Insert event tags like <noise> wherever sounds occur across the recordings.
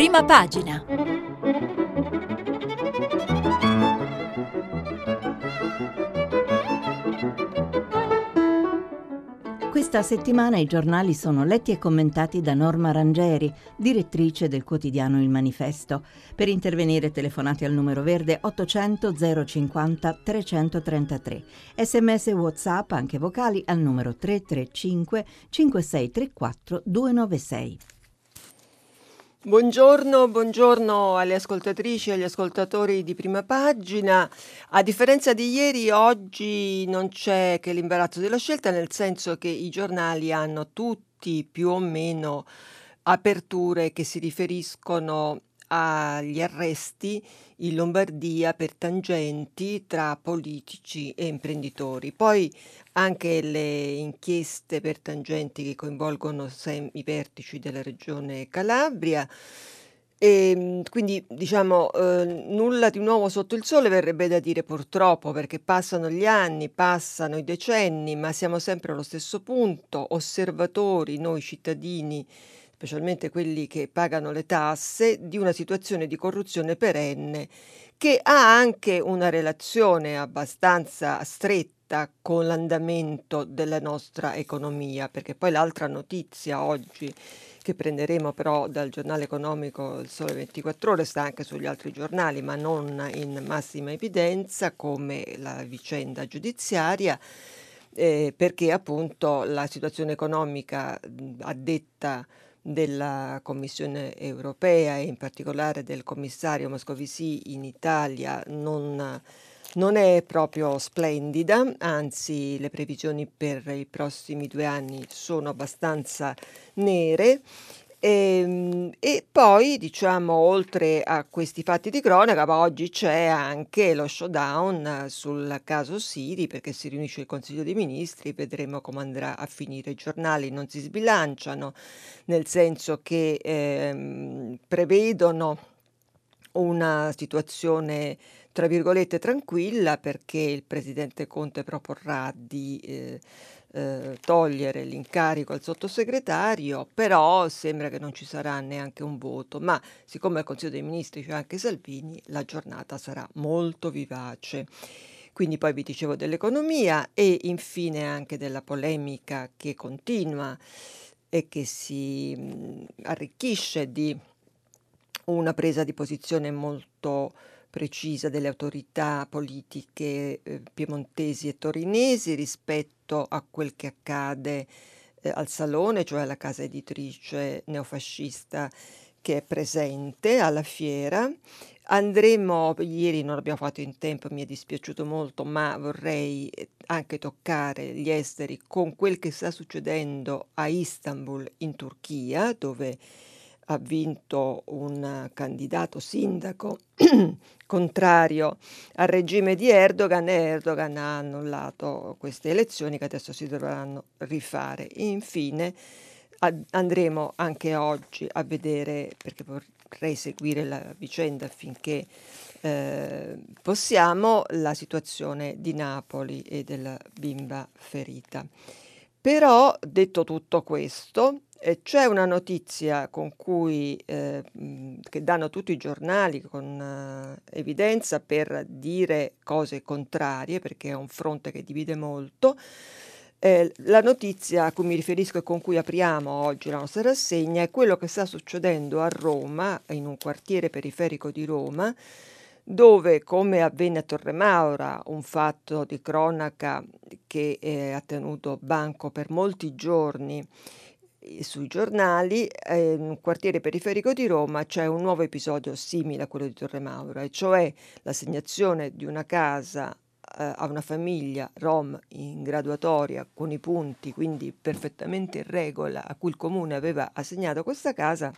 Prima pagina. Questa settimana i giornali sono letti e commentati da Norma Rangeri, direttrice del quotidiano Il Manifesto. Per intervenire telefonate al numero verde 800 050 333. Sms e WhatsApp anche vocali al numero 335 5634 296. Buongiorno, buongiorno alle ascoltatrici e agli ascoltatori di prima pagina. A differenza di ieri, oggi non c'è che l'imbarazzo della scelta, nel senso che i giornali hanno tutti più o meno aperture che si riferiscono agli arresti in Lombardia per tangenti tra politici e imprenditori. Poi anche le inchieste per tangenti che coinvolgono i vertici della regione Calabria. E ehm, quindi diciamo eh, nulla di nuovo sotto il sole verrebbe da dire purtroppo perché passano gli anni, passano i decenni, ma siamo sempre allo stesso punto, osservatori, noi cittadini specialmente quelli che pagano le tasse, di una situazione di corruzione perenne che ha anche una relazione abbastanza stretta con l'andamento della nostra economia, perché poi l'altra notizia oggi che prenderemo però dal giornale economico Il Sole 24 ore sta anche sugli altri giornali, ma non in massima evidenza come la vicenda giudiziaria. Eh, perché appunto la situazione economica a detta della Commissione europea e in particolare del commissario Moscovici in Italia non, non è proprio splendida, anzi le previsioni per i prossimi due anni sono abbastanza nere e, ehm, e, poi, diciamo, oltre a questi fatti di cronaca, oggi c'è anche lo showdown sul caso Siri, perché si riunisce il Consiglio dei Ministri, vedremo come andrà a finire. I giornali non si sbilanciano, nel senso che ehm, prevedono una situazione tra virgolette tranquilla perché il presidente Conte proporrà di eh, eh, togliere l'incarico al sottosegretario, però sembra che non ci sarà neanche un voto, ma siccome al Consiglio dei Ministri c'è anche Salvini, la giornata sarà molto vivace. Quindi poi vi dicevo dell'economia e infine anche della polemica che continua e che si mh, arricchisce di una presa di posizione molto precisa delle autorità politiche eh, piemontesi e torinesi rispetto a quel che accade eh, al Salone, cioè alla casa editrice neofascista che è presente alla fiera. Andremo, ieri non abbiamo fatto in tempo, mi è dispiaciuto molto, ma vorrei eh, anche toccare gli esteri con quel che sta succedendo a Istanbul in Turchia, dove ha vinto un candidato sindaco <clears throat> contrario al regime di Erdogan e Erdogan ha annullato queste elezioni che adesso si dovranno rifare. Infine andremo anche oggi a vedere, perché vorrei seguire la vicenda affinché eh, possiamo, la situazione di Napoli e della bimba ferita. Però, detto tutto questo, eh, c'è una notizia con cui, eh, che danno tutti i giornali con eh, evidenza per dire cose contrarie, perché è un fronte che divide molto. Eh, la notizia a cui mi riferisco e con cui apriamo oggi la nostra rassegna è quello che sta succedendo a Roma, in un quartiere periferico di Roma, dove, come avvenne a Torre Maura, un fatto di cronaca che ha tenuto banco per molti giorni sui giornali, eh, un quartiere periferico di Roma c'è un nuovo episodio simile a quello di Torre Maura, e cioè l'assegnazione di una casa eh, a una famiglia rom in graduatoria con i punti, quindi perfettamente in regola, a cui il comune aveva assegnato questa casa.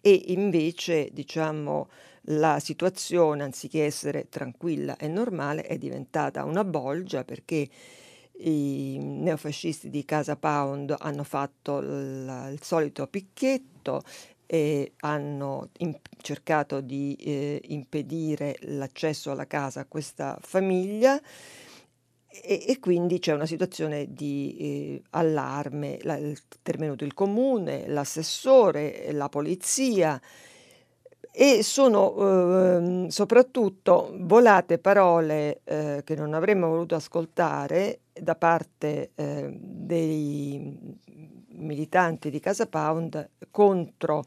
E invece diciamo la situazione anziché essere tranquilla e normale è diventata una bolgia perché i neofascisti di Casa Pound hanno fatto il, il solito picchetto e hanno in, cercato di eh, impedire l'accesso alla casa a questa famiglia e, e quindi c'è una situazione di eh, allarme, la, è intervenuto il comune, l'assessore, la polizia e sono eh, soprattutto volate parole eh, che non avremmo voluto ascoltare da parte eh, dei militanti di Casa Pound contro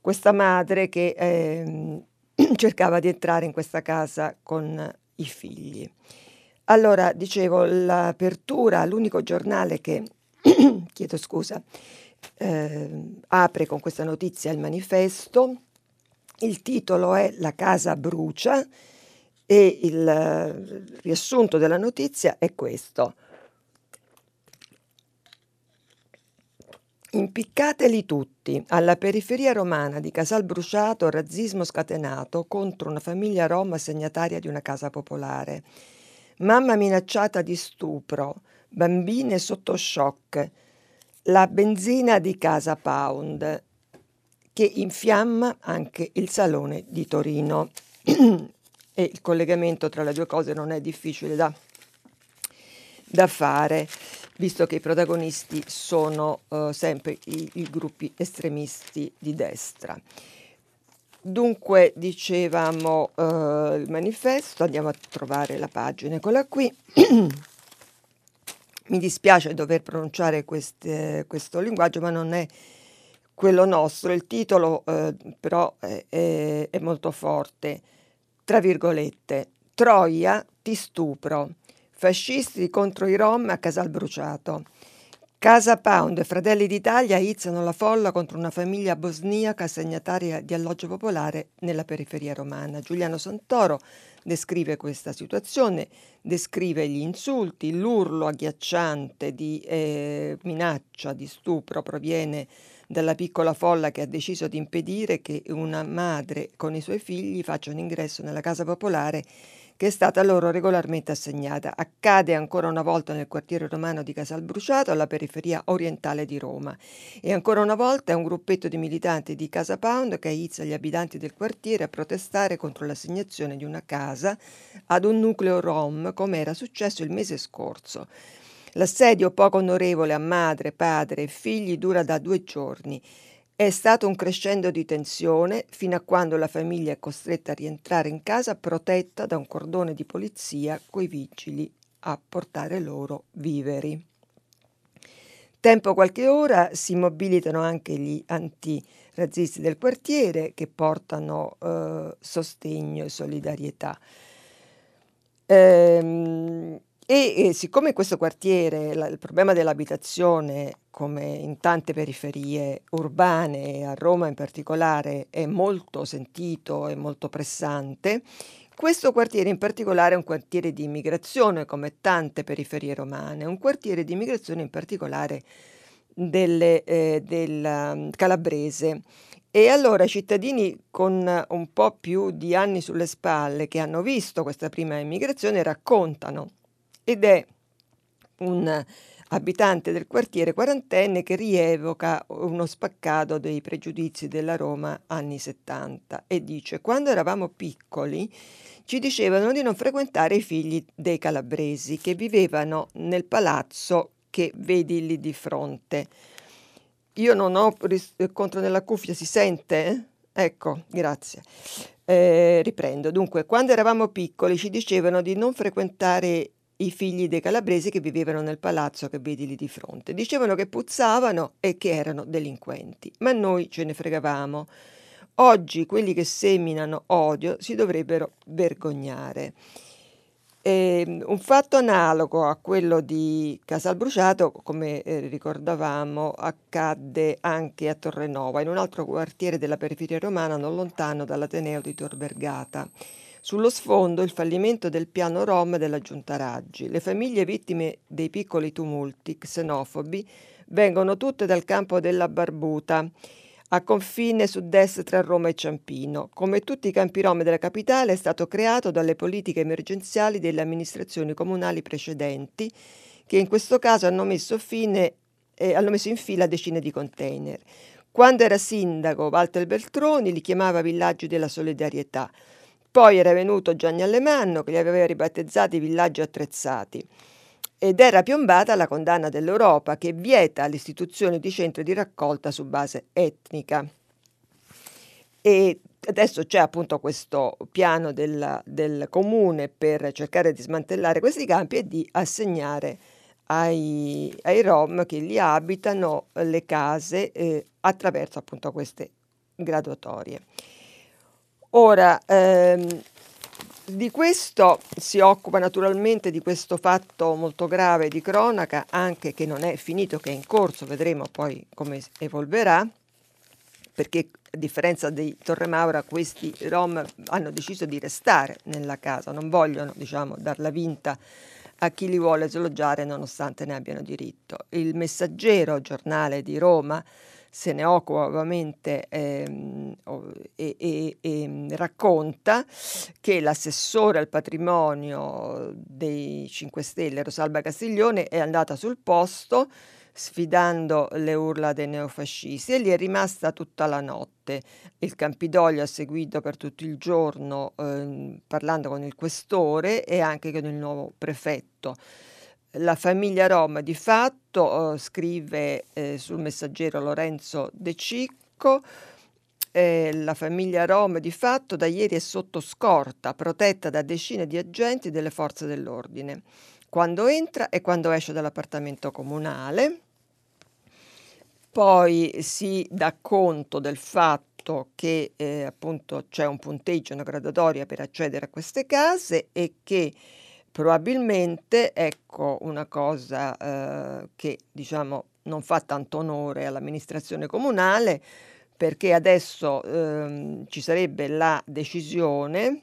questa madre che ehm, <clears throat> cercava di entrare in questa casa con i figli. Allora, dicevo, l'apertura, l'unico giornale che, <clears throat> chiedo scusa, eh, apre con questa notizia il manifesto, il titolo è La casa brucia e il riassunto della notizia è questo. Impiccateli tutti. Alla periferia romana di Casal Bruciato, razzismo scatenato contro una famiglia rom assegnataria di una casa popolare. Mamma minacciata di stupro, bambine sotto shock. La benzina di Casa Pound che infiamma anche il salone di Torino. <clears throat> e il collegamento tra le due cose non è difficile da, da fare visto che i protagonisti sono uh, sempre i, i, gruppi estremisti di destra. Dunque, dicevamo uh, il manifesto, andiamo a trovare la pagina, eccola qui. <clears throat> Mi dispiace dover pronunciare queste, questo linguaggio, ma non è quello nostro. Il titolo uh, però è, è molto forte. Tra virgolette, Troia ti stupro Fascisti contro i Rom a Casal Bruciato. Casa Pound e Fratelli d'Italia aizzano la folla contro una famiglia bosniaca assegnataria di alloggio popolare nella periferia romana. Giuliano Santoro descrive questa situazione, descrive gli insulti, l'urlo agghiacciante di eh, minaccia di stupro proviene dalla piccola folla che ha deciso di impedire che una madre con i suoi figli faccia un ingresso nella casa popolare che è stata loro regolarmente assegnata. Accade ancora una volta nel quartiere romano di Casalbruciato, alla periferia orientale di Roma. E ancora una volta è un gruppetto di militanti di Casa Pound che aizza gli abitanti del quartiere a protestare contro l'assegnazione di una casa ad un nucleo rom, come era successo il mese scorso. L'assedio poco onorevole a madre, padre e figli dura da due giorni è stato un crescendo di tensione fino a quando la famiglia è costretta a rientrare in casa protetta da un cordone di polizia coi vigili a portare loro viveri. Tempo qualche ora si mobilitano anche gli antirazzisti del quartiere che portano eh, sostegno e solidarietà. Ehm, e, siccome questo quartiere, la, il problema dell'abitazione, come in tante periferie urbane, a Roma in particolare, è molto sentito e molto pressante, questo quartiere in particolare è un quartiere di immigrazione, come tante periferie romane, un quartiere di immigrazione in particolare delle, eh, del um, calabrese. E allora i cittadini con un po' più di anni sulle spalle che hanno visto questa prima immigrazione raccontano ed è un abitante del quartiere quarantenne che rievoca uno spaccato dei pregiudizi della Roma anni 70 e dice quando eravamo piccoli ci dicevano di non frequentare i figli dei calabresi che vivevano nel palazzo che vedi lì di fronte. Io non ho riscontro nella cuffia, si sente? Ecco, grazie. Eh, riprendo. Dunque, quando eravamo piccoli ci dicevano di non frequentare i figli dei calabresi che vivevano nel palazzo che vedi lì di fronte. Dicevano che puzzavano e che erano delinquenti, ma noi ce ne fregavamo. Oggi quelli che seminano odio si dovrebbero vergognare. E, ehm, un fatto analogo a quello di Casalbruciato, come eh, ricordavamo, accadde anche a Torrenova, in un altro quartiere della periferia romana non lontano dall'Ateneo di Tor Vergata. Sullo sfondo il fallimento del piano Rom della giunta Raggi. Le famiglie vittime dei piccoli tumulti xenofobi vengono tutte dal campo della Barbuta, a confine sud-est tra Roma e Ciampino. Come tutti i campi rom della capitale è stato creato dalle politiche emergenziali delle amministrazioni comunali precedenti, che in questo caso hanno messo, fine, eh, hanno messo in fila decine di container. Quando era sindaco, Walter Beltroni li chiamava villaggi della solidarietà. Poi era venuto Gianni Alemanno che li aveva ribattezzati villaggi attrezzati ed era piombata la condanna dell'Europa che vieta l'istituzione di centri di raccolta su base etnica. E adesso c'è appunto questo piano del, del comune per cercare di smantellare questi campi e di assegnare ai, ai Rom che li abitano le case eh, attraverso appunto queste graduatorie. Ora, ehm, di questo si occupa naturalmente di questo fatto molto grave di cronaca, anche che non è finito, che è in corso, vedremo poi come evolverà, perché a differenza di Torre Maura questi rom hanno deciso di restare nella casa, non vogliono diciamo darla vinta a chi li vuole sloggiare nonostante ne abbiano diritto. Il messaggero, giornale di Roma, se ne occupa ovviamente ehm, e, e, e, racconta che l'assessore al patrimonio dei 5 Stelle, Rosalba Castiglione, è andata sul posto sfidando le urla dei neofascisti e lì è rimasta tutta la notte. Il Campidoglio ha seguito per tutto il giorno eh, parlando con il questore e anche con il nuovo prefetto. La famiglia Rom di fatto, eh, scrive eh, sul messaggero Lorenzo De Cicco, eh, la famiglia Rom di fatto da ieri è sotto scorta, protetta da decine di agenti delle forze dell'ordine, quando entra e quando esce dall'appartamento comunale. Poi si dà conto del fatto che eh, appunto c'è un punteggio, una graduatoria per accedere a queste case e che Probabilmente, ecco, una cosa, ehm, che diciamo non fa tanto onore all'amministrazione comunale, perché adesso, ehm, ci sarebbe la decisione,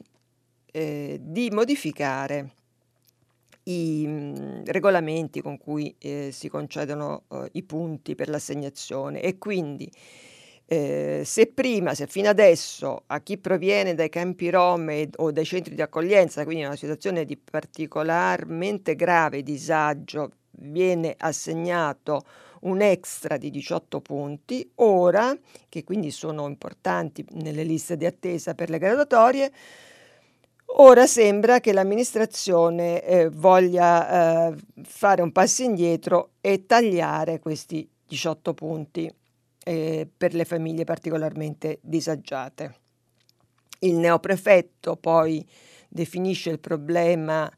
ehm, di modificare i, mhmm, regolamenti con cui, ehm, si concedono, uhm, i punti per l'assegnazione. E quindi eh, se prima, se fino adesso a chi proviene dai campi rom o dai centri di accoglienza, quindi in una situazione di particolarmente grave disagio, viene assegnato un extra di 18 punti, ora, che quindi sono importanti nelle liste di attesa per le graduatorie, ora sembra che l'amministrazione eh, voglia eh, fare un passo indietro e tagliare questi 18 punti eh, per le famiglie particolarmente disagiate. Il neoprefetto poi definisce il problema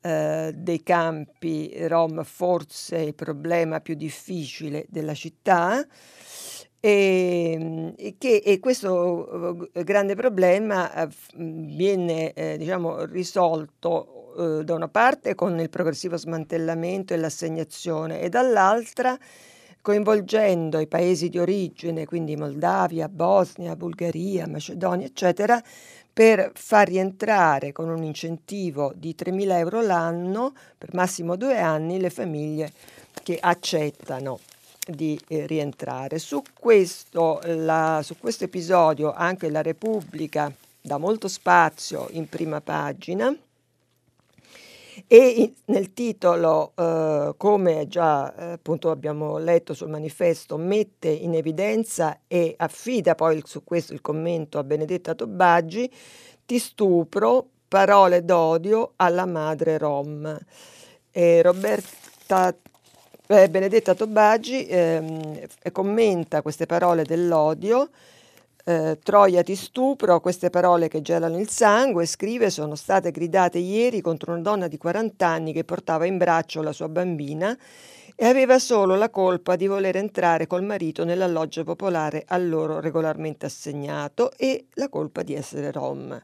eh, dei campi rom forse il problema più difficile della città e, e, che, e questo eh, grande problema eh, viene eh, diciamo, risolto eh, da una parte con il progressivo smantellamento e l'assegnazione e dall'altra coinvolgendo i paesi di origine, quindi Moldavia, Bosnia, Bulgaria, Macedonia, eccetera, per far rientrare con un incentivo di 3.000 euro l'anno per massimo due anni le famiglie che accettano di eh, rientrare. Su questo, la, su questo episodio anche la Repubblica dà molto spazio in prima pagina e nel titolo, eh, come già eh, appunto abbiamo letto sul manifesto, mette in evidenza e affida poi su questo il commento a Benedetta Tobaggi, ti stupro, parole d'odio alla madre rom. E Roberta eh, Benedetta Tobaggi ehm, commenta queste parole dell'odio eh, Troia ti stupro, queste parole che gelano il sangue, scrive, sono state gridate ieri contro una donna di 40 anni che portava in braccio la sua bambina e aveva solo la colpa di voler entrare col marito nell'alloggio popolare a loro regolarmente assegnato e la colpa di essere rom.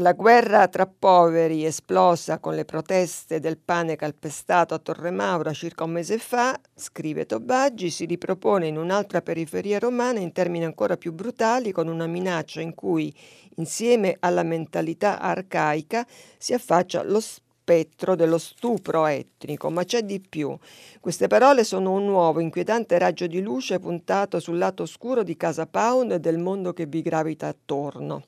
La guerra tra poveri esplosa con le proteste del pane calpestato a Torre Maura circa un mese fa, scrive Tobaggi, si ripropone in un'altra periferia romana in termini ancora più brutali con una minaccia in cui, insieme alla mentalità arcaica, si affaccia lo spettro dello stupro etnico, ma c'è di più. Queste parole sono un nuovo, inquietante raggio di luce puntato sul lato oscuro di Casa Pound e del mondo che vi gravita attorno.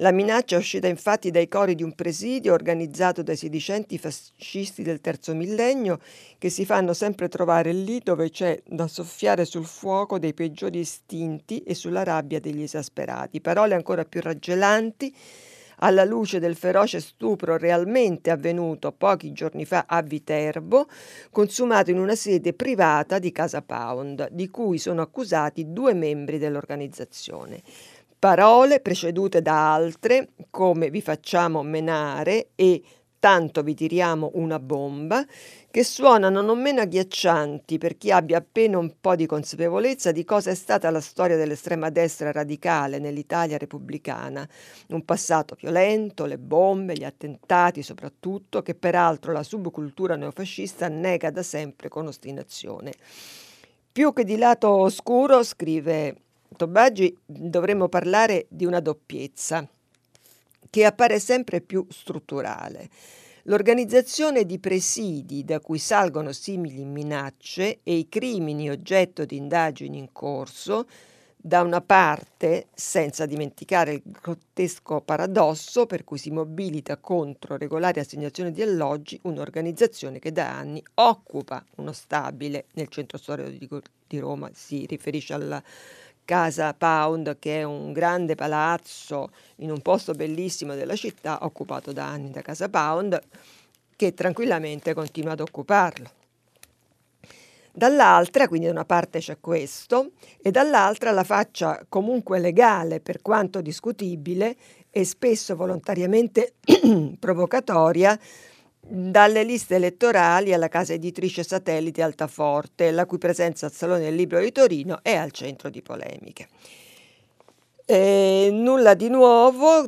La minaccia è uscita infatti dai cori di un presidio organizzato dai sedicenti fascisti del terzo millennio che si fanno sempre trovare lì dove c'è da soffiare sul fuoco dei peggiori istinti e sulla rabbia degli esasperati. Parole ancora più raggelanti alla luce del feroce stupro realmente avvenuto pochi giorni fa a Viterbo, consumato in una sede privata di Casa Pound, di cui sono accusati due membri dell'organizzazione. Parole precedute da altre come vi facciamo menare e tanto vi tiriamo una bomba, che suonano non meno agghiaccianti per chi abbia appena un po' di consapevolezza di cosa è stata la storia dell'estrema destra radicale nell'Italia repubblicana, un passato violento, le bombe, gli attentati soprattutto, che peraltro la subcultura neofascista nega da sempre con ostinazione. Più che di lato oscuro, scrive Tobaggi, dovremmo parlare di una doppiezza che appare sempre più strutturale. L'organizzazione di presidi da cui salgono simili minacce e i crimini oggetto di indagini in corso, da una parte, senza dimenticare il grottesco paradosso per cui si mobilita contro regolari assegnazioni di alloggi un'organizzazione che da anni occupa uno stabile nel centro storico di, Roma, si riferisce alla Casa Pound, che è un grande palazzo in un posto bellissimo della città, occupato da anni da Casa Pound, che tranquillamente continua ad occuparlo. Dall'altra, quindi da una parte c'è questo, e dall'altra la faccia comunque legale, per quanto discutibile e spesso volontariamente <clears throat> provocatoria, dalle liste elettorali alla casa editrice Satellite Altaforte, la cui presenza al Salone del Libro di Torino è al centro di polemiche. E nulla di nuovo,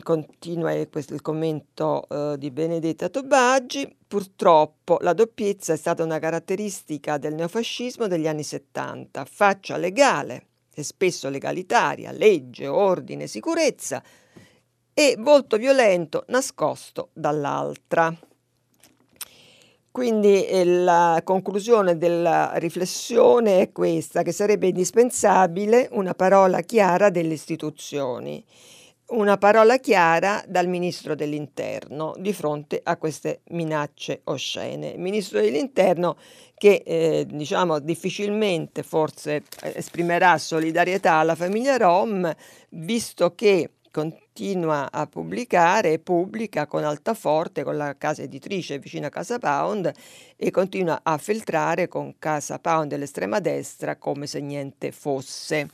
continua il commento uh, di Benedetta Tobaggi, purtroppo la doppiezza è stata una caratteristica del neofascismo degli anni 70, faccia legale e spesso legalitaria, legge, ordine, sicurezza, e volto violento nascosto dall'altra. Quindi eh, la conclusione della riflessione è questa, che sarebbe indispensabile una parola chiara delle istituzioni, una parola chiara dal Ministro dell'Interno di fronte a queste minacce oscene. Il Ministro dell'Interno che eh, diciamo difficilmente forse esprimerà solidarietà alla famiglia Rom, visto che continua a pubblicare e pubblica con Altaforte, con la casa editrice vicino a Casa Pound e continua a filtrare con Casa Pound dell'estrema destra come se niente fosse.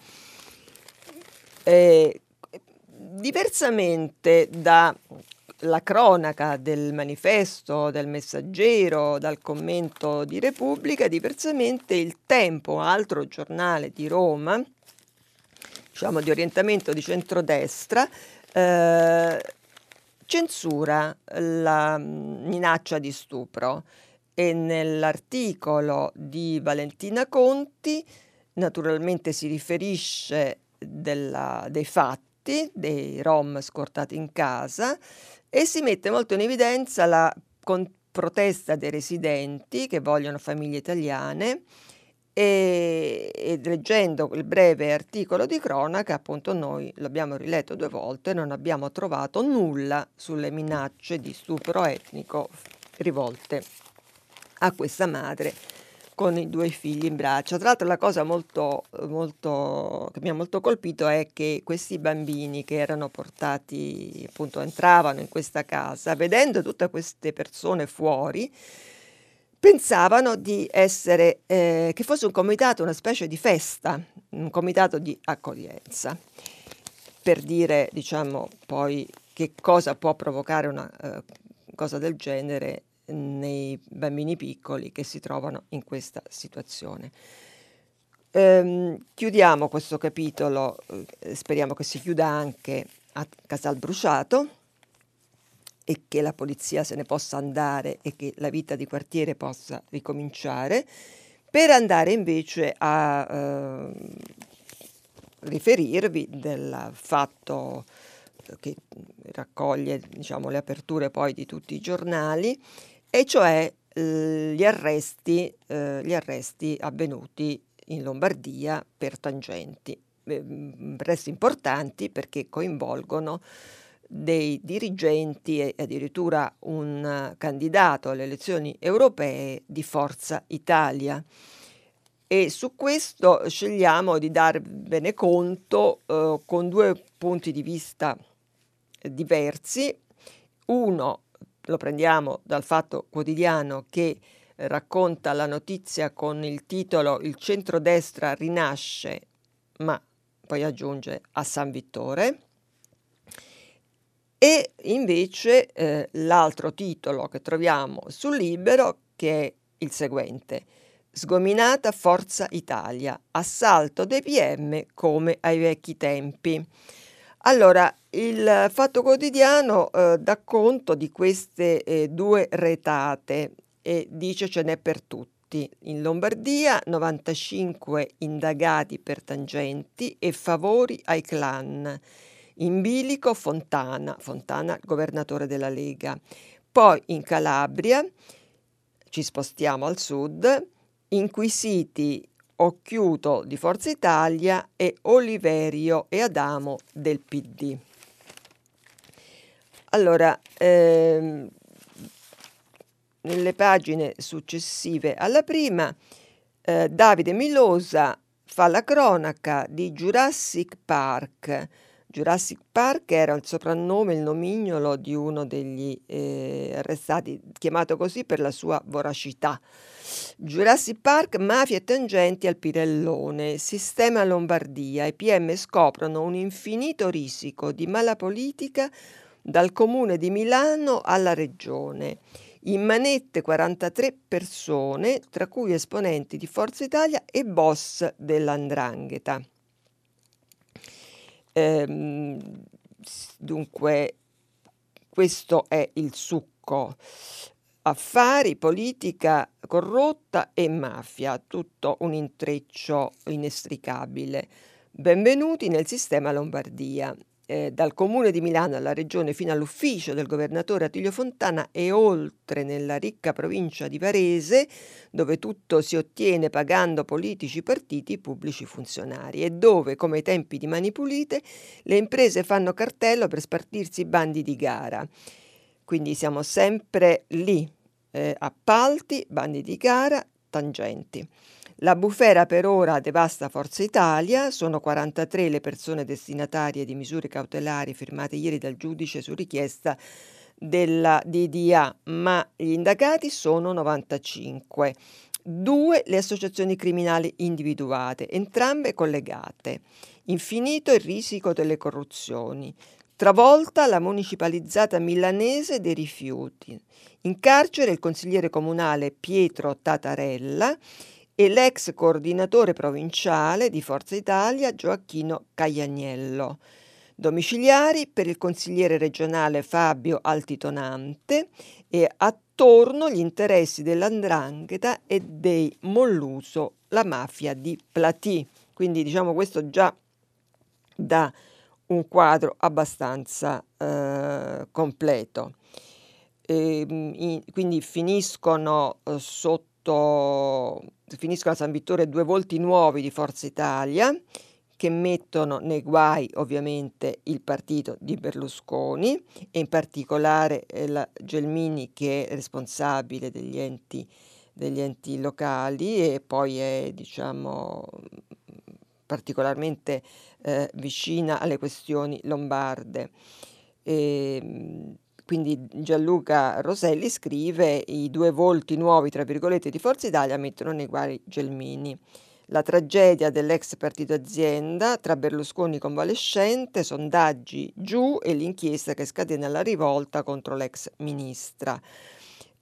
Eh, diversamente dalla cronaca del manifesto, del messaggero, dal commento di Repubblica, diversamente il Tempo, altro giornale di Roma, diciamo, di orientamento di centrodestra, eh, censura la minaccia di stupro. E nell'articolo di Valentina Conti naturalmente si riferisce della, dei fatti, dei rom scortati in casa e si mette molto in evidenza la con- protesta dei residenti che vogliono famiglie italiane e, e, leggendo il breve articolo di cronaca, appunto noi l'abbiamo riletto due volte, non abbiamo trovato nulla sulle minacce di stupro etnico rivolte a questa madre con i due figli in braccio. Tra l'altro la cosa molto, molto, che mi ha molto colpito è che questi bambini che erano portati, appunto entravano in questa casa, vedendo tutte queste persone fuori, pensavano di essere, eh, che fosse un comitato, una specie di festa, un comitato di accoglienza, per dire, diciamo, poi che cosa può provocare una uh, cosa del genere nei bambini piccoli che si trovano in questa situazione. Ehm, chiudiamo questo capitolo, eh, speriamo che si chiuda anche a Casal Bruciato e che la polizia se ne possa andare e che la vita di quartiere possa ricominciare, per andare invece a eh, riferirvi del fatto che raccoglie diciamo, le aperture poi di tutti i giornali, e cioè eh, gli, arresti, eh, gli arresti avvenuti in Lombardia per tangenti eh, resti importanti perché coinvolgono dei dirigenti e addirittura un candidato alle elezioni europee di Forza Italia. E su questo scegliamo di darvene conto eh, con due punti di vista diversi. Uno lo prendiamo dal fatto quotidiano che racconta la notizia con il titolo Il centrodestra rinasce, ma poi aggiunge a San Vittore. E invece eh, l'altro titolo che troviamo sul libero che è il seguente. Sgominata Forza Italia, assalto dei PM come ai vecchi tempi. Allora, il Fatto Quotidiano eh, dà conto di queste eh, due retate e dice ce n'è per tutti. In Lombardia 95 indagati per tangenti e favori ai clan. In bilico Fontana, Fontana governatore della Lega. Poi in Calabria, ci spostiamo al sud, inquisiti Occhiuto di Forza Italia e Oliverio e Adamo del PD. Allora, ehm, nelle pagine successive alla prima, eh, Davide Milosa fa la cronaca di Jurassic Park. Jurassic Park era il soprannome, il nomignolo di uno degli eh, arrestati, chiamato così per la sua voracità. Jurassic Park, mafia e tangenti al Pirellone, sistema Lombardia. I PM scoprono un infinito risico di mala politica dal comune di Milano alla regione. In manette 43 persone, tra cui esponenti di Forza Italia e boss dell'Andrangheta. Ehm, dunque, questo è il succo. Affari, politica corrotta e mafia, tutto un intreccio inestricabile. Benvenuti nel sistema Lombardia eh, dal comune di Milano alla regione fino all'ufficio del governatore Attilio Fontana e oltre nella ricca provincia di Varese, dove tutto si ottiene pagando politici partiti pubblici funzionari e dove, come ai tempi di Mani Pulite, le imprese fanno cartello per spartirsi i bandi di gara. Quindi siamo sempre lì, eh, appalti, bandi di gara, tangenti. La bufera per ora devasta Forza Italia, sono 43 le persone destinatarie di misure cautelari firmate ieri dal giudice su richiesta della DDA, ma gli indagati sono 95. Due le associazioni criminali individuate, entrambe collegate. Infinito il risico delle corruzioni. Travolta la municipalizzata milanese dei rifiuti. In carcere il consigliere comunale Pietro Tatarella e l'ex coordinatore provinciale di Forza Italia Gioacchino Cagliagnello. Domiciliari per il consigliere regionale Fabio Altitonante e attorno gli interessi dell'Andrangheta e dei Molluso, la mafia di Platì. Quindi diciamo questo già dà un quadro abbastanza eh, completo. E, ehm, in, quindi finiscono eh, sotto finiscono a San Vittore due volti nuovi di Forza Italia che mettono nei guai ovviamente il partito di Berlusconi e in particolare eh, la Gelmini che è responsabile degli enti, degli enti locali e poi è diciamo particolarmente eh, vicina alle questioni lombarde. E, ehm, quindi Gianluca Roselli scrive i due volti nuovi, tra virgolette, di Forza Italia mettono nei guai Gelmini. La tragedia dell'ex partito azienda tra Berlusconi convalescente, sondaggi giù e l'inchiesta che scatena la rivolta contro l'ex ministra.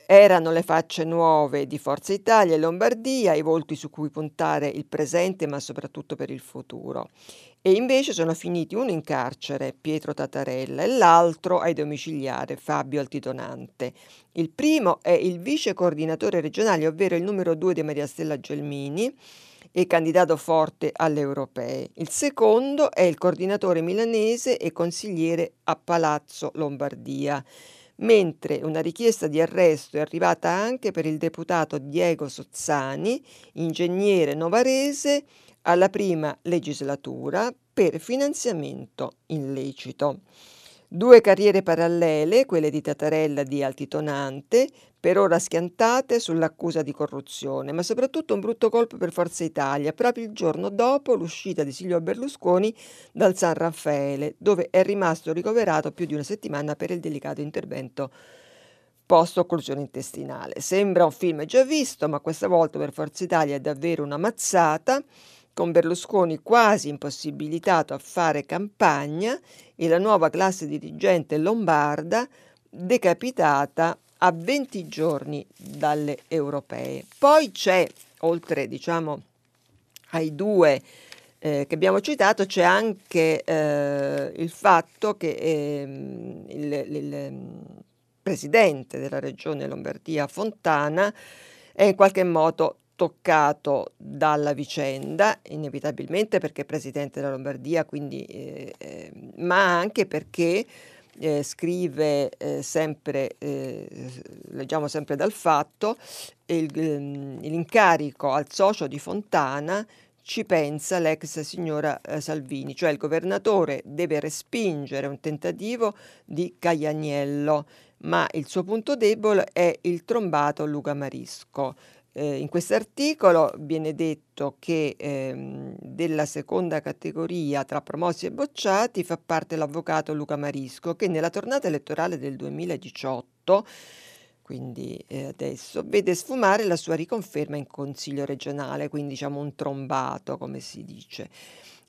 Erano le facce nuove di Forza Italia e Lombardia, i volti su cui puntare il presente ma soprattutto per il futuro e invece sono finiti uno in carcere, Pietro Tatarella, e l'altro ai domiciliare, Fabio Altitonante. Il primo è il vice coordinatore regionale, ovvero il numero due di Maria Stella Gelmini, e candidato forte alle europee. Il secondo è il coordinatore milanese e consigliere a Palazzo Lombardia, mentre una richiesta di arresto è arrivata anche per il deputato Diego Sozzani, ingegnere novarese, alla prima legislatura per finanziamento illecito. Due carriere parallele, quelle di Tatarella di Altitonante, per ora schiantate sull'accusa di corruzione, ma soprattutto un brutto colpo per Forza Italia, proprio il giorno dopo l'uscita di Silvio Berlusconi dal San Raffaele, dove è rimasto ricoverato più di una settimana per il delicato intervento post-occlusione intestinale. Sembra un film già visto, ma questa volta per Forza Italia è davvero una mazzata con Berlusconi quasi impossibilitato a fare campagna e la nuova classe dirigente lombarda decapitata a 20 giorni dalle europee. Poi c'è, oltre diciamo ai due eh, che abbiamo citato, c'è anche eh, il fatto che eh, il, il presidente della regione Lombardia, Fontana, è in qualche modo toccato dalla vicenda, inevitabilmente perché è presidente della Lombardia, quindi, eh, eh, ma anche perché eh, scrive eh, sempre, eh, leggiamo sempre dal fatto, il, ehm, l'incarico al socio di Fontana ci pensa l'ex signora eh, Salvini, cioè il governatore deve respingere un tentativo di Caglianiello, ma il suo punto debole è il trombato Luca Marisco. Eh, in questo articolo viene detto che ehm, della seconda categoria tra promossi e bocciati fa parte l'avvocato Luca Marisco che nella tornata elettorale del 2018 quindi eh, adesso vede sfumare la sua riconferma in consiglio regionale, quindi diciamo un trombato come si dice.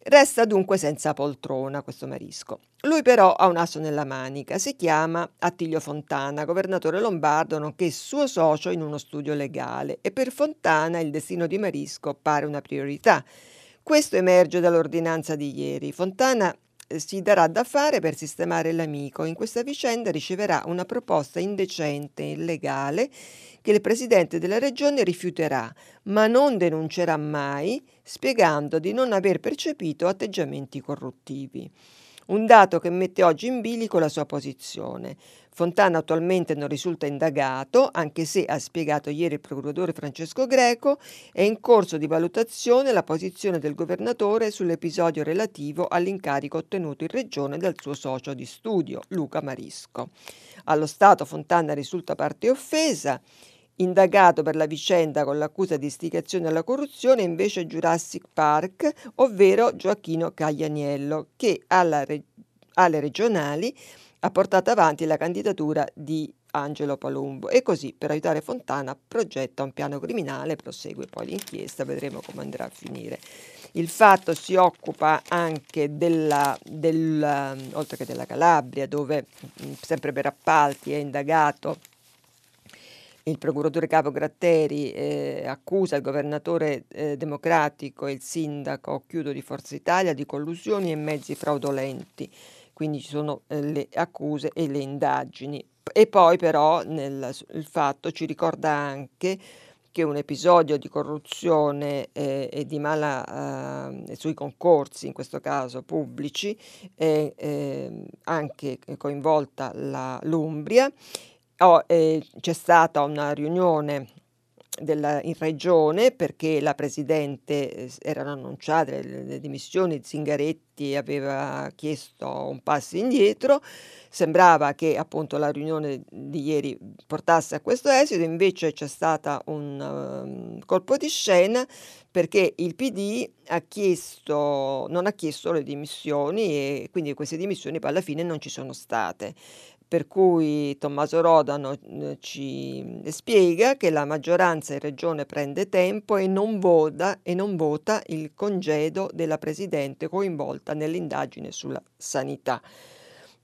Resta dunque senza poltrona questo Marisco. Lui però ha un asso nella manica, si chiama Attilio Fontana, governatore lombardo, nonché suo socio in uno studio legale e per Fontana il destino di Marisco pare una priorità. Questo emerge dall'ordinanza di ieri. Fontana si darà da fare per sistemare l'amico. In questa vicenda riceverà una proposta indecente illegale che il presidente della regione rifiuterà, ma non denuncerà mai, spiegando di non aver percepito atteggiamenti corruttivi. Un dato che mette oggi in bilico la sua posizione. Fontana attualmente non risulta indagato, anche se, ha spiegato ieri il procuratore Francesco Greco, è in corso di valutazione la posizione del governatore sull'episodio relativo all'incarico ottenuto in regione dal suo socio di studio, Luca Marisco. Allo Stato Fontana risulta parte offesa Indagato per la vicenda con l'accusa di istigazione alla corruzione invece Jurassic Park, ovvero Gioacchino Caglianiello, che re- alle regionali ha portato avanti la candidatura di Angelo Palumbo e così per aiutare Fontana progetta un piano criminale, prosegue poi l'inchiesta, vedremo come andrà a finire. Il fatto si occupa anche della, della oltre che della Calabria, dove sempre per appalti è indagato il procuratore capo Gratteri eh, accusa il governatore eh, democratico e il sindaco Chiudo di Forza Italia di collusioni e mezzi fraudolenti, quindi ci sono eh, le accuse e le indagini. E poi però nel, il fatto ci ricorda anche che un episodio di corruzione eh, e di mala eh, sui concorsi, in questo caso pubblici, è eh, anche coinvolta la, l'Umbria oh, c'è stata una riunione della, in regione perché la presidente eh, erano annunciate le, le dimissioni, Zingaretti aveva chiesto un passo indietro, sembrava che appunto la riunione di ieri portasse a questo esito, invece c'è stato un um, colpo di scena perché il PD ha chiesto, non ha chiesto le dimissioni e quindi queste dimissioni poi alla fine non ci sono state per cui Tommaso Rodano ci spiega che la maggioranza in regione prende tempo e non, vota, e non vota il congedo della Presidente coinvolta nell'indagine sulla sanità,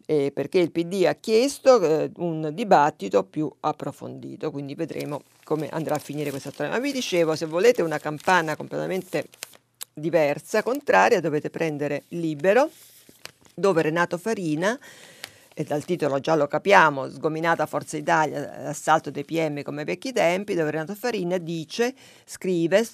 eh, perché il PD ha chiesto eh, un dibattito più approfondito, quindi vedremo come andrà a finire questa storia. Ma vi dicevo, se volete una campana completamente diversa, contraria, dovete prendere Libero, dove Renato Farina e dal titolo già lo capiamo, sgominata Forza Italia, assalto dei PM come vecchi tempi, dove Renato Farina dice, scrive,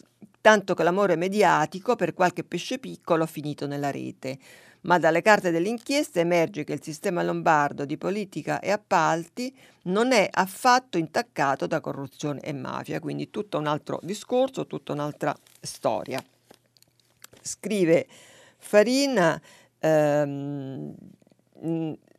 tanto che l'amore mediatico per qualche pesce piccolo finito nella rete. ma dalle carte dell'inchiesta emerge che il sistema lombardo di politica e appalti non è affatto intaccato da corruzione e mafia, quindi tutto un altro discorso, tutta un'altra storia. Scrive Farina, ehm,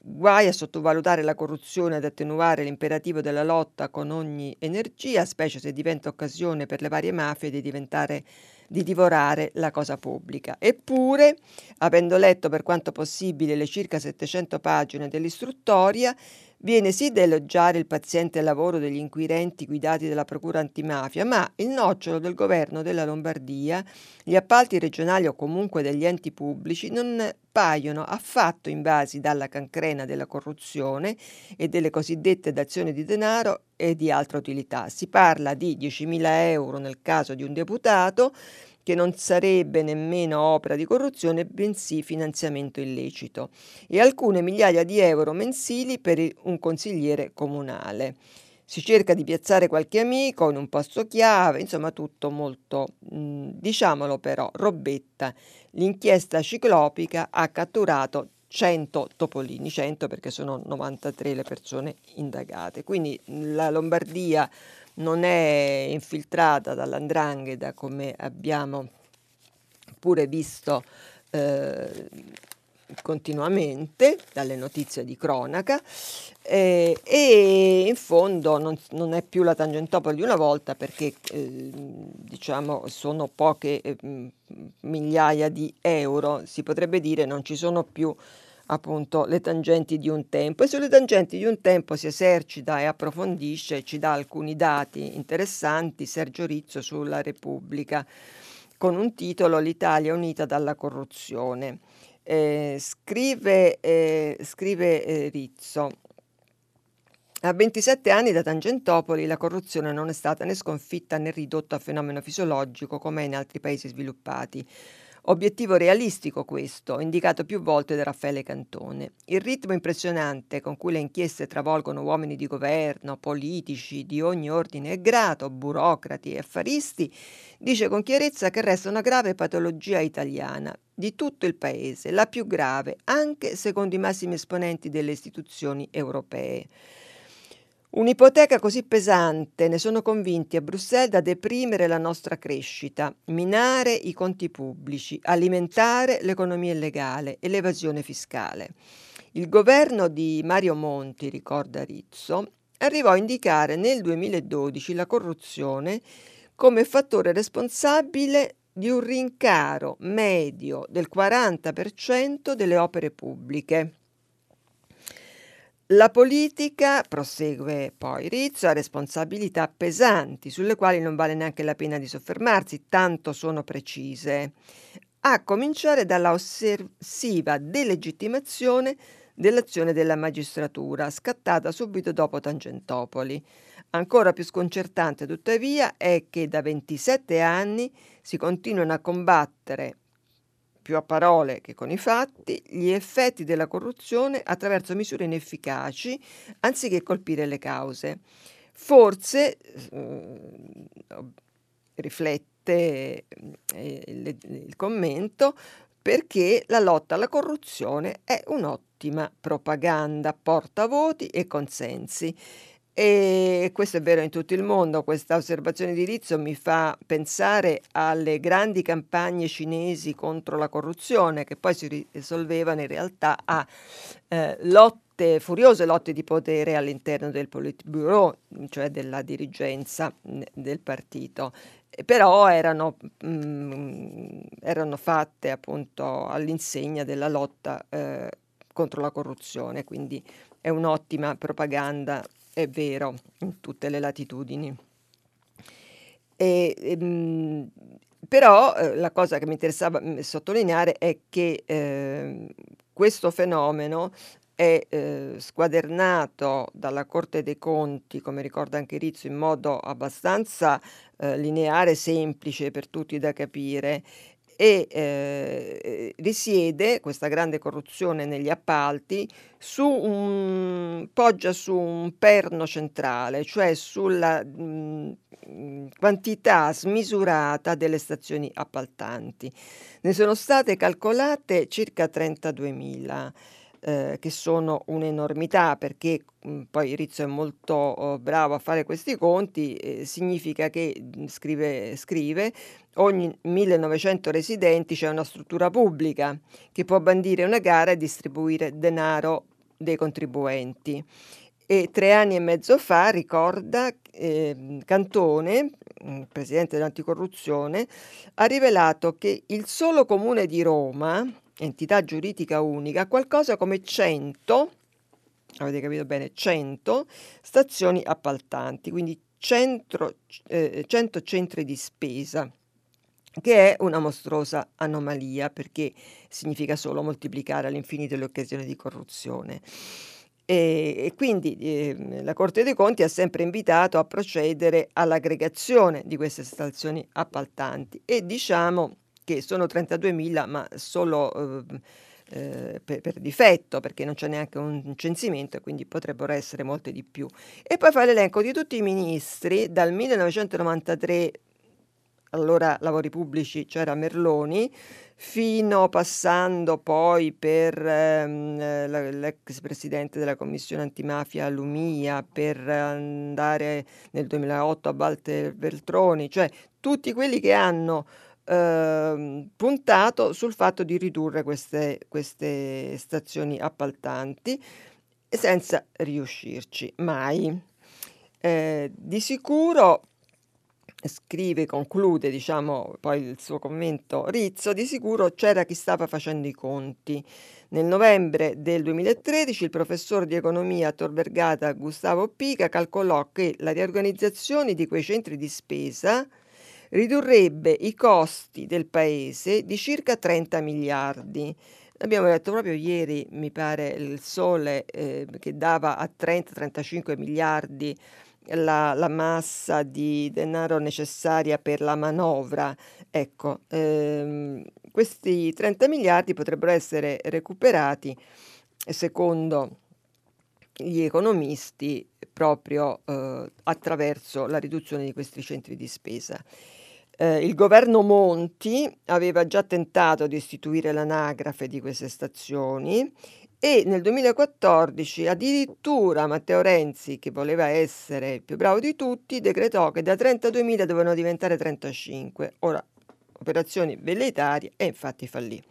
guai a sottovalutare la corruzione ed attenuare l'imperativo della lotta con ogni energia, specie se diventa occasione per le varie mafie di diventare di divorare la cosa pubblica. Eppure, avendo letto per quanto possibile le circa 700 pagine dell'istruttoria, Viene sì da elogiare il paziente lavoro degli inquirenti guidati dalla Procura antimafia, ma il nocciolo del governo della Lombardia, gli appalti regionali o comunque degli enti pubblici non paiono affatto invasi dalla cancrena della corruzione e delle cosiddette dazioni di denaro e di altra utilità. Si parla di 10.000 euro nel caso di un deputato, che non sarebbe nemmeno opera di corruzione, bensì finanziamento illecito, e alcune migliaia di euro mensili per un consigliere comunale. Si cerca di piazzare qualche amico in un posto chiave, insomma tutto molto, mh, diciamolo però, robetta. L'inchiesta ciclopica ha catturato 100 topolini, 100 perché sono 93 le persone indagate. Quindi la Lombardia non è infiltrata dall'andrangheta come abbiamo pure visto eh, continuamente dalle notizie di cronaca eh, e in fondo non, non, è più la Tangentopoli di una volta perché eh, diciamo sono poche eh, migliaia di euro, si potrebbe dire non ci sono più appunto le tangenti di un tempo e sulle tangenti di un tempo si esercita e approfondisce ci dà alcuni dati interessanti Sergio Rizzo sulla Repubblica con un titolo L'Italia unita dalla corruzione. Eh, scrive, eh, scrive eh, Rizzo a 27 anni da Tangentopoli la corruzione non è stata né sconfitta né ridotta a fenomeno fisiologico come in altri paesi sviluppati. Obiettivo realistico questo, indicato più volte da Raffaele Cantone. Il ritmo impressionante con cui le inchieste travolgono uomini di governo, politici di ogni ordine e grado, burocrati e affaristi, dice con chiarezza che resta una grave patologia italiana di tutto il paese, la più grave anche secondo i massimi esponenti delle istituzioni europee. Un'ipoteca così pesante, ne sono convinti a Bruxelles, da deprimere la nostra crescita, minare i conti pubblici, alimentare l'economia illegale e l'evasione fiscale. Il governo di Mario Monti, ricorda Rizzo, arrivò a indicare nel 2012 la corruzione come fattore responsabile di un rincaro medio del 40% delle opere pubbliche la politica, prosegue poi Rizzo, ha responsabilità pesanti sulle quali non vale neanche la pena di soffermarsi, tanto sono precise, a cominciare dalla ossessiva delegittimazione dell'azione della magistratura, scattata subito dopo Tangentopoli. Ancora più sconcertante, tuttavia, è che da 27 anni si continuano a combattere più a parole che con i fatti, gli effetti della corruzione attraverso misure inefficaci anziché colpire le cause. Forse eh, riflette eh, il, il commento perché la lotta alla corruzione è un'ottima propaganda, porta voti e consensi e questo è vero in tutto il mondo, questa osservazione di Rizzo mi fa pensare alle grandi campagne cinesi contro la corruzione che poi si risolvevano in realtà a eh, lotte, furiose lotte di potere all'interno del Politburo, cioè della dirigenza del partito. Però erano, mh, mm, erano fatte appunto all'insegna della lotta eh, contro la corruzione, quindi è un'ottima propaganda è vero, in tutte le latitudini. E, ehm, però eh, la cosa che mi interessava mm, sottolineare è che eh, questo fenomeno è eh, squadernato dalla Corte dei Conti, come ricorda anche Rizzo, in modo abbastanza eh, lineare, semplice per tutti da capire e eh, risiede questa grande corruzione negli appalti su un, poggia su un perno centrale, cioè sulla mh, quantità smisurata delle stazioni appaltanti. Ne sono state calcolate circa 32.000 eh, che sono un'enormità perché mh, mhmm, poi Rizzo è molto oh, bravo a fare questi conti, eh, significa che, mhmm, scrive, scrive, ogni 1900 residenti c'è una struttura pubblica che può bandire una gara e distribuire denaro dei contribuenti. E tre anni e mezzo fa, ricorda, eh, Cantone, mhmm, presidente dell'anticorruzione, ha rivelato che il solo comune di Roma, entità giuridica unica, qualcosa come 100, avete capito bene, 100 stazioni appaltanti, quindi 100, eh, 100 centri di spesa che è una mostruosa anomalia perché significa solo moltiplicare all'infinito le occasioni di corruzione. E, e quindi eh, la Corte dei Conti ha sempre invitato a procedere all'aggregazione di queste stazioni appaltanti e diciamo che sono 32.000 ma solo eh, per, per, difetto perché non c'è neanche un censimento quindi potrebbero essere molte di più. E poi fa l'elenco di tutti i ministri dal 1993 allora lavori pubblici c'era Merloni, fino passando poi per ehm, l'ex presidente della commissione antimafia Lumia, per andare nel 2008 a Walter Veltroni, cioè tutti quelli che hanno Ehm, puntato sul fatto di ridurre queste, queste stazioni appaltanti senza riuscirci mai. Eh, di sicuro scrive, conclude, diciamo, poi il suo commento Rizzo, di sicuro c'era chi stava facendo i conti. Nel novembre del 2013 il professore di economia a Tor Vergata Gustavo Pica calcolò che la riorganizzazione di quei centri di spesa ridurrebbe i costi del paese di circa 30 miliardi. Abbiamo detto proprio ieri, mi pare, il Sole eh, che dava a 30-35 miliardi la, la, massa di denaro necessaria per la manovra. Ecco, ehm, questi 30 miliardi potrebbero essere recuperati, secondo gli economisti, proprio eh, attraverso la riduzione di questi centri di spesa. Eh, il governo Monti aveva già tentato di istituire l'anagrafe di queste stazioni e nel 2014 addirittura Matteo Renzi, che voleva essere il più bravo di tutti, decretò che da 32.000 dovevano diventare 35. Ora, operazioni velleitarie e infatti fallì.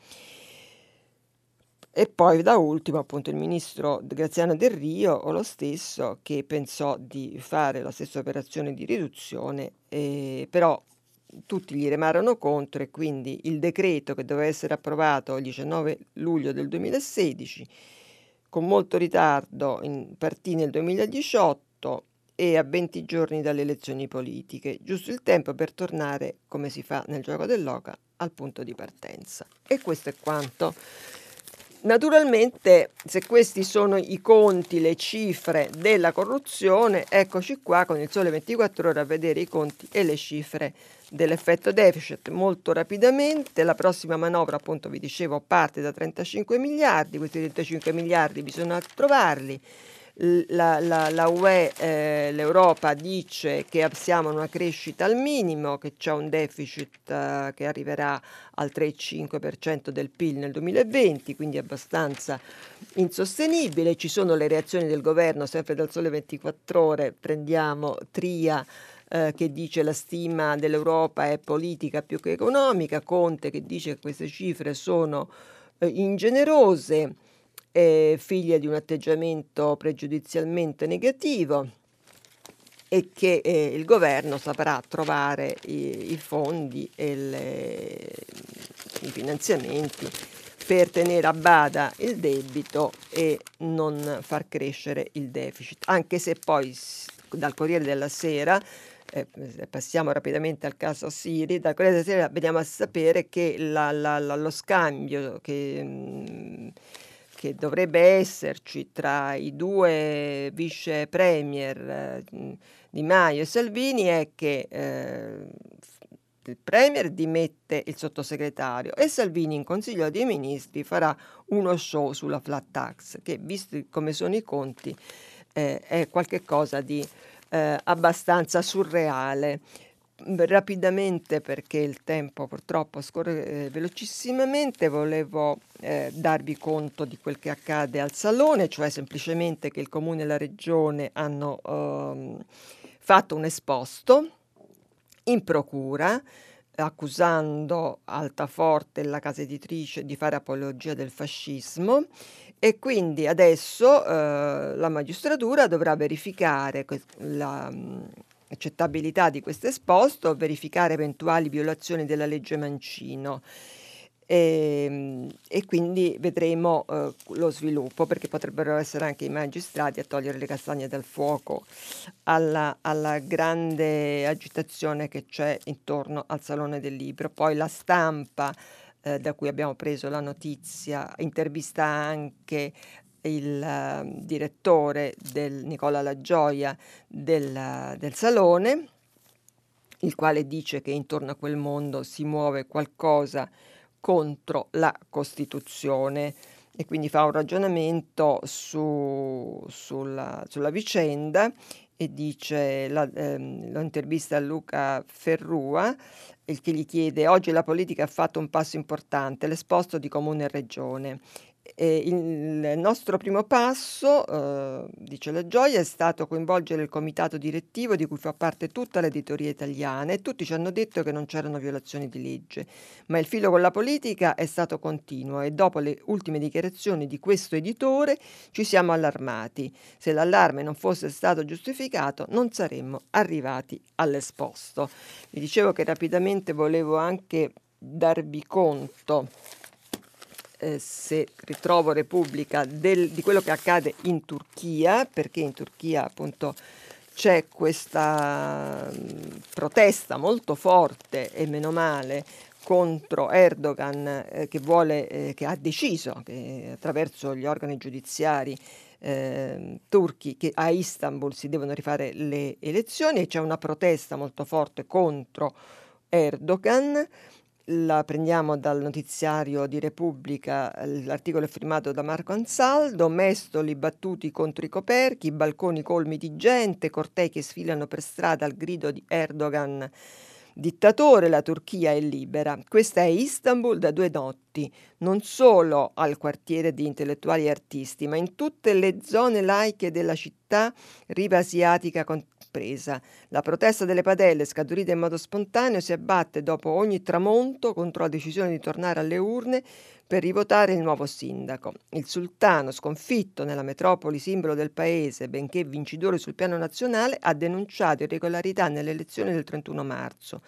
E poi da ultimo appunto il ministro Graziano Del Rio o lo stesso che pensò di fare la stessa operazione di riduzione, eh, però tutti gli remarono contro e quindi il decreto che doveva essere approvato il 19 luglio del 2016 con molto ritardo in, partì nel 2018 e a 20 giorni dalle elezioni politiche, giusto il tempo per tornare, come si fa nel gioco dell'oca, al punto di partenza. E questo è quanto. Naturalmente, se questi sono i conti, le cifre della corruzione, eccoci qua con il sole 24 ore a vedere i conti e le cifre dell'effetto deficit molto rapidamente. La prossima manovra, appunto, vi dicevo, parte da 35 miliardi, questi 35 miliardi bisogna trovarli la, la, la UE, eh, l'Europa dice che siamo in una crescita al minimo, che c'è un deficit eh, che arriverà al 3,5% del PIL nel 2020, quindi abbastanza insostenibile. Ci sono le reazioni del governo, sempre dal sole 24 ore, prendiamo Tria. Eh, che dice la stima dell'Europa è politica più che economica, Conte che dice che queste cifre sono eh, ingenerose, eh, figlia di un atteggiamento pregiudizialmente negativo e che eh, il governo saprà trovare i, i fondi e le, i finanziamenti per tenere a bada il debito e non far crescere il deficit, anche se poi dal Corriere della Sera eh, passiamo rapidamente al caso Siri, dal Corriere della Sera veniamo a sapere che la, la, la, lo scambio che mh, che dovrebbe esserci tra i due vice premier eh, Di Maio e Salvini è che eh, il Premier dimette il sottosegretario e Salvini in Consiglio dei Ministri farà uno show sulla flat tax che, visto come sono i conti, eh, è qualcosa di eh, abbastanza surreale rapidamente perché il tempo purtroppo scorre eh, velocissimamente, volevo eh, darvi conto di quel che accade al Salone, cioè semplicemente che il Comune e la Regione hanno ehm, fatto un esposto in procura accusando Altaforte, la casa editrice, di fare apologia del fascismo. E quindi adesso eh, la magistratura dovrà verificare la, accettabilità di questo esposto, verificare eventuali violazioni della legge Mancino. E, ehm, e quindi vedremo eh, lo sviluppo perché potrebbero essere anche i magistrati a togliere le castagne dal fuoco alla, alla grande agitazione che c'è intorno al Salone del Libro. Poi la stampa eh, da cui abbiamo preso la notizia intervista anche il uh, direttore del Nicola Lagioia del, del Salone, il quale dice che intorno a quel mondo si muove qualcosa contro la Costituzione e quindi fa un ragionamento su, sulla, sulla, vicenda e dice, la, ehm, lo intervista a Luca Ferrua, il che gli chiede, oggi la politica ha fatto un passo importante, l'esposto di comune e regione e il nostro primo passo, eh, dice la Gioia, è stato coinvolgere il comitato direttivo di cui fa parte tutta l'editoria italiana e tutti ci hanno detto che non c'erano violazioni di legge, ma il filo con la politica è stato continuo e dopo le ultime dichiarazioni di questo editore ci siamo allarmati. Se l'allarme non fosse stato giustificato non saremmo arrivati all'esposto. Vi dicevo che rapidamente volevo anche darvi conto eh, se ritrovo Repubblica del, di quello che accade in Turchia, perché in Turchia appunto c'è questa protesta molto forte e meno male contro Erdogan eh, che, vuole, eh, che ha deciso che attraverso gli organi giudiziari eh, turchi che a Istanbul si devono rifare le elezioni e c'è una protesta molto forte contro Erdogan la prendiamo dal notiziario di Repubblica, l'articolo è firmato da Marco Ansaldo, mestoli battuti contro i coperchi, balconi colmi di gente, cortei che sfilano per strada al grido di Erdogan dittatore, la Turchia è libera. Questa è Istanbul da due notti, non solo al quartiere di intellettuali e artisti, ma in tutte le zone laiche della città, riva asiatica compresa. La protesta delle padelle, scaturita in modo spontaneo, si abbatte dopo ogni tramonto contro la decisione di tornare alle urne per rivotare il nuovo sindaco. Il sultano, sconfitto nella metropoli simbolo del paese, benché vincitore sul piano nazionale, ha denunciato irregolarità nelle elezioni del 31 marzo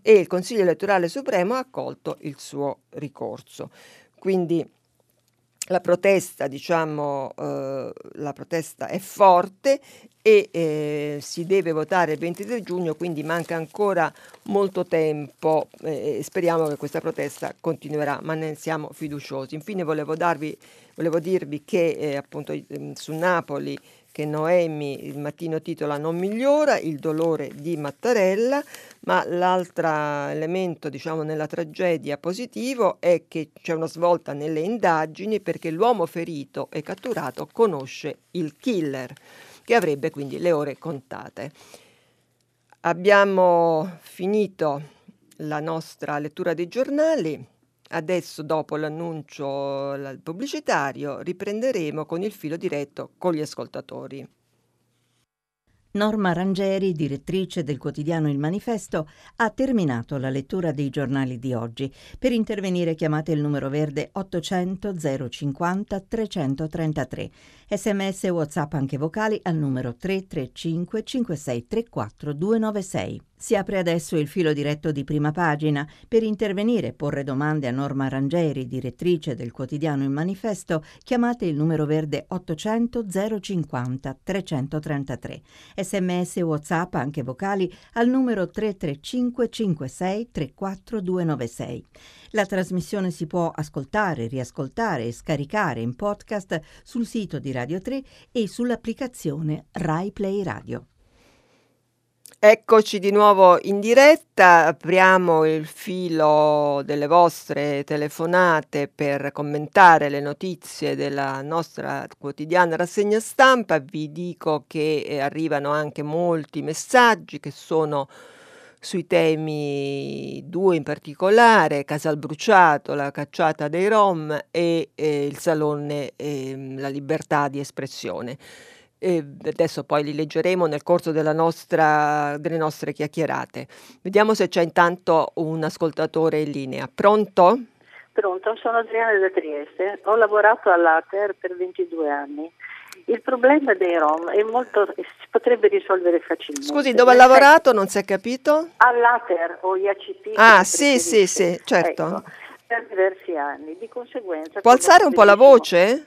e il Consiglio elettorale supremo ha accolto il suo ricorso. Quindi la protesta, diciamo, eh, la protesta è forte e eh, si deve votare il 23 giugno, quindi manca ancora molto tempo eh, e speriamo che questa protesta continuerà, ma ne siamo fiduciosi. Infine volevo, darvi, volevo dirvi che eh, appunto su Napoli che Noemi il mattino titola Non migliora, il dolore di Mattarella, ma l'altro elemento diciamo nella tragedia positivo è che c'è una svolta nelle indagini perché l'uomo ferito e catturato conosce il killer, che avrebbe quindi le ore contate. Abbiamo finito la nostra lettura dei giornali. Adesso, dopo l'annuncio pubblicitario, riprenderemo con il filo diretto con gli ascoltatori. Norma Rangeri, direttrice del quotidiano Il Manifesto, ha terminato la lettura dei giornali di oggi. Per intervenire chiamate il numero verde 800 050 333. Sms e WhatsApp anche vocali al numero 335 5634 296. Si apre adesso il filo diretto di prima pagina. Per intervenire e porre domande a Norma Rangeri, direttrice del quotidiano Il Manifesto, chiamate il numero verde 800 050 333. Sms WhatsApp, anche vocali, al numero 335 56 34 296. La trasmissione si può ascoltare, riascoltare e scaricare in podcast sul sito di Radio 3 e sull'applicazione Rai Play Radio. Eccoci di nuovo in diretta, apriamo il filo delle vostre telefonate per commentare le notizie della nostra quotidiana rassegna stampa. Vi dico che eh, arrivano anche molti messaggi che sono sui temi due in particolare, Casal Bruciato, la cacciata dei Rom e eh, il Salone eh, La libertà di espressione. E adesso poi li leggeremo nel corso nostra, delle nostre chiacchierate. Vediamo se c'è intanto un ascoltatore in linea. Pronto? Pronto, sono Adriana da Trieste. Ho lavorato all'ATER per 22 anni. Il problema dei Rom è molto, si potrebbe risolvere facilmente. Scusi, dove ha lavorato? Non si è capito? All'ATER o IACP. Ah, sì, sì, sì, certo. Ecco, per diversi anni. Di conseguenza... Può alzare un po' la voce?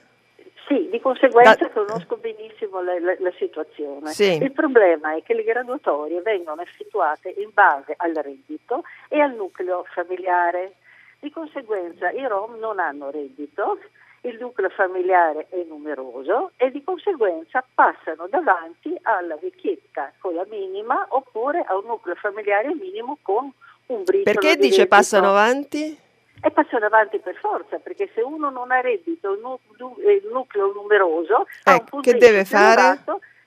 Sì, di conseguenza da... conosco benissimo la, la, la situazione. Sì. Il problema è che le graduatorie vengono effettuate in base al reddito e al nucleo familiare. Di conseguenza i Rom non hanno reddito, il nucleo familiare è numeroso e di conseguenza passano davanti alla vecchietta con la minima oppure a un nucleo familiare minimo con un briciolo Perché dice reddito. passano avanti? E passano avanti per forza, perché se uno non ha reddito, il nucleo numeroso, ecco, ha un punto che deve fare?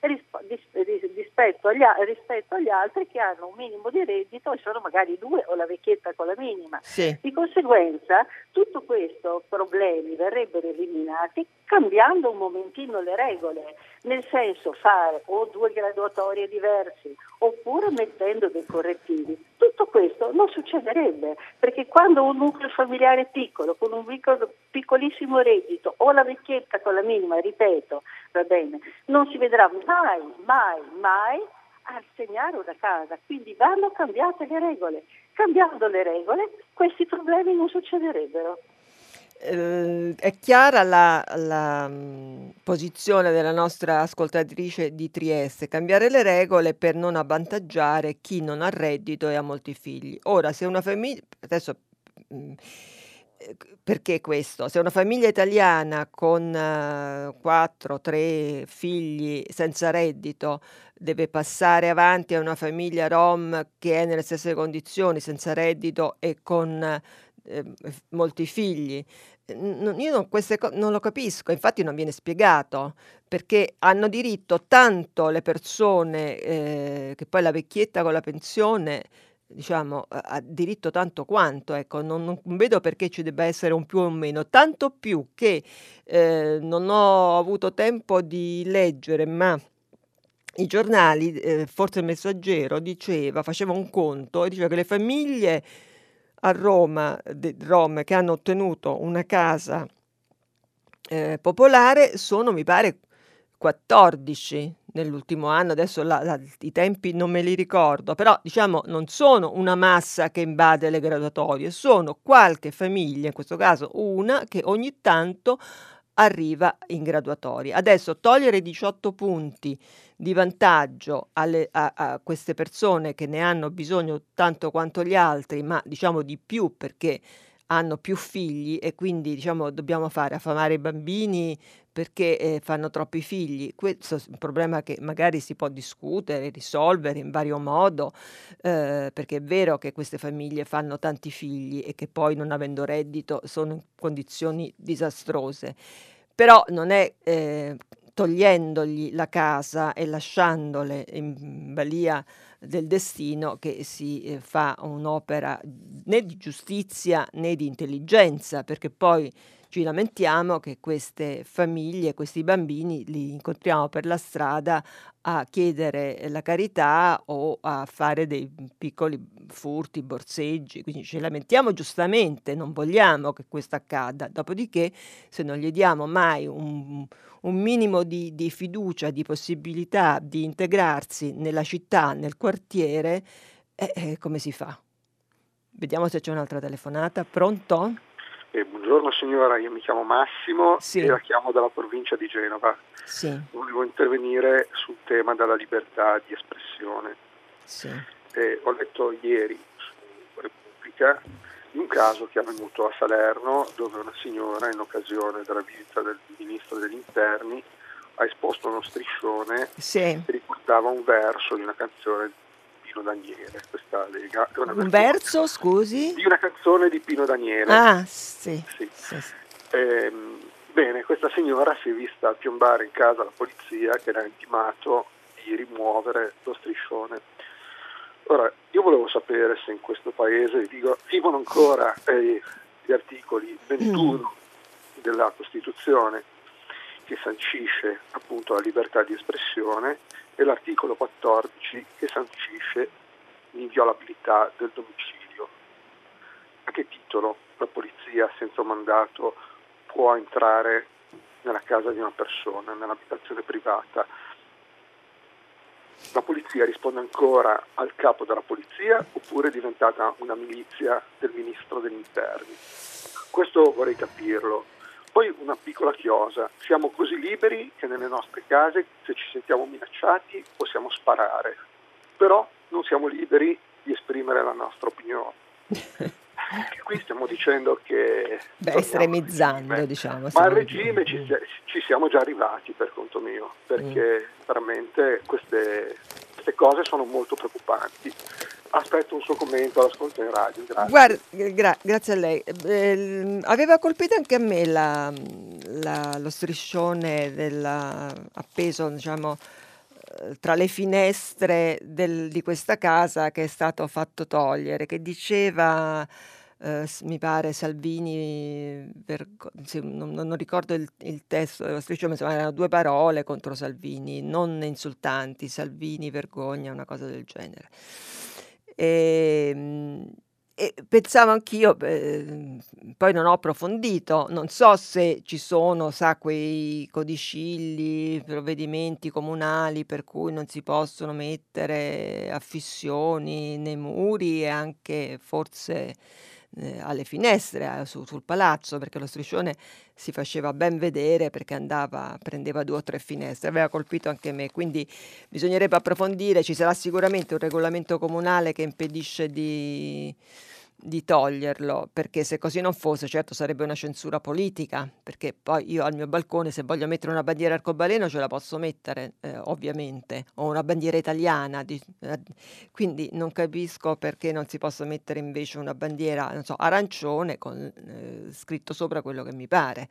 rispetto agli, rispetto agli, altri che hanno un minimo di reddito e sono magari due o la vecchietta con la minima. Sì. Di conseguenza tutto questo problemi verrebbero eliminati cambiando un momentino le regole, nel senso fare o due graduatorie diverse oppure mettendo dei correttivi. Tutto questo non succederebbe perché quando un nucleo familiare piccolo con un piccolissimo reddito o la vecchietta con la minima, ripeto, va bene, non si vedrà mai, mai, mai a segnare una casa, quindi vanno cambiate le regole. Cambiando le regole questi problemi non succederebbero. Eh, è chiara la, la mh, posizione della nostra ascoltatrice di Trieste, cambiare le regole per non avvantaggiare chi non ha reddito e ha molti figli. Ora, se una famiglia, adesso mh, perché questo? Se una famiglia italiana con uh, 4-3 figli senza reddito deve passare avanti a una famiglia rom che è nelle stesse condizioni, senza reddito e con eh, molti figli, n- io non, queste co- non lo capisco, infatti non viene spiegato perché hanno diritto tanto le persone eh, che poi la vecchietta con la pensione diciamo, ha diritto tanto quanto, ecco, non, non, vedo perché ci debba essere un più o un meno, tanto più che eh, non ho avuto tempo di leggere, ma i giornali, eh, forse il messaggero, diceva, faceva un conto e diceva che le famiglie a Roma, de, Rom, che hanno ottenuto una casa eh, popolare sono, mi pare, 14 nell'ultimo anno, adesso la, la, i tempi non me li ricordo, però diciamo non sono una massa che invade le graduatorie, sono qualche famiglia, in questo caso una, che ogni tanto arriva in graduatoria. Adesso togliere 18 punti di vantaggio alle, a, a, queste persone che ne hanno bisogno tanto quanto gli altri, ma diciamo di più perché hanno più figli e quindi diciamo dobbiamo fare affamare i bambini perché eh, fanno troppi figli. Questo è un problema che magari si può discutere, risolvere in vario modo, eh, perché è vero che queste famiglie fanno tanti figli e che poi non avendo reddito sono in condizioni disastrose. Però non è eh, togliendogli la casa e lasciandole in balia del destino che si eh, fa un'opera né di giustizia né di intelligenza, perché poi ci lamentiamo che queste famiglie, questi bambini li incontriamo per la strada a chiedere la carità o a fare dei piccoli furti, borseggi, quindi ci lamentiamo giustamente, non vogliamo che questo accada, dopodiché se non gli diamo mai un, un minimo di, di fiducia, di possibilità di integrarsi nella città, nel quartiere, eh, eh, come si fa? Vediamo se c'è un'altra telefonata. Pronto? Eh, buongiorno signora, io mi chiamo Massimo sì. e la chiamo dalla provincia di Genova. Sì. Volevo intervenire sul tema della libertà di espressione. Sì. Eh, ho letto ieri su Repubblica di un caso che è avvenuto a Salerno dove una signora in occasione della visita del ministro degli interni ha esposto uno striscione sì. che ricordava un verso di una canzone Pino Daniele, questa lega. Un verso, scusi? Di una canzone di Pino Daniele. Ah, sì. sì. sì, sì. Eh, bene, questa signora si è vista piombare in casa la polizia che le ha intimato di rimuovere lo striscione. Ora, io volevo sapere se in questo paese vivono ancora eh, gli articoli 21 mm. della Costituzione che sancisce appunto la libertà di espressione e l'articolo 14 che sancisce l'inviolabilità del domicilio. A che titolo la polizia senza mandato può entrare nella casa di una persona, nell'abitazione privata? La polizia risponde ancora al capo della polizia oppure è diventata una milizia del ministro degli interni? Questo vorrei capirlo poi una piccola chiosa, siamo così liberi che nelle nostre case se ci sentiamo minacciati possiamo sparare, però non siamo liberi di esprimere la nostra opinione. <laughs> Qui stiamo dicendo che... Beh, estremizzando, diciamo. Ma al regime ci, ci, siamo già arrivati per conto mio, perché mm. veramente queste, queste cose sono molto preoccupanti aspetto un suo commento, l'ascolto in radio. Grazie. Guarda, gra- grazie a lei. Eh, aveva colpito anche a me la, la, lo striscione della, appeso, diciamo, eh, tra le finestre del, di questa casa che è stato fatto togliere, che diceva... Uh, mi pare Salvini, Vergo- sì, non, non, ricordo il, il testo dello striscione, ma erano due parole contro Salvini, non insultanti, Salvini, vergogna, una cosa del genere. E, ehm, e pensavo anch'io, eh, poi non ho approfondito, non so se ci sono, sa, quei codicilli, provvedimenti comunali per cui non si possono mettere affissioni nei muri e anche forse eh, alle finestre su, sul palazzo perché lo striscione si faceva ben vedere perché andava, prendeva due o tre finestre, aveva colpito anche me, quindi bisognerebbe approfondire, ci sarà sicuramente un regolamento comunale che impedisce di di toglierlo, perché se così non fosse, certo sarebbe una censura politica, perché poi io al mio balcone se voglio mettere una bandiera arcobaleno ce la posso mettere, eh, ovviamente, o una bandiera italiana, di, eh, quindi non capisco perché non si possa mettere invece una bandiera, so, arancione con eh, scritto sopra quello che mi pare.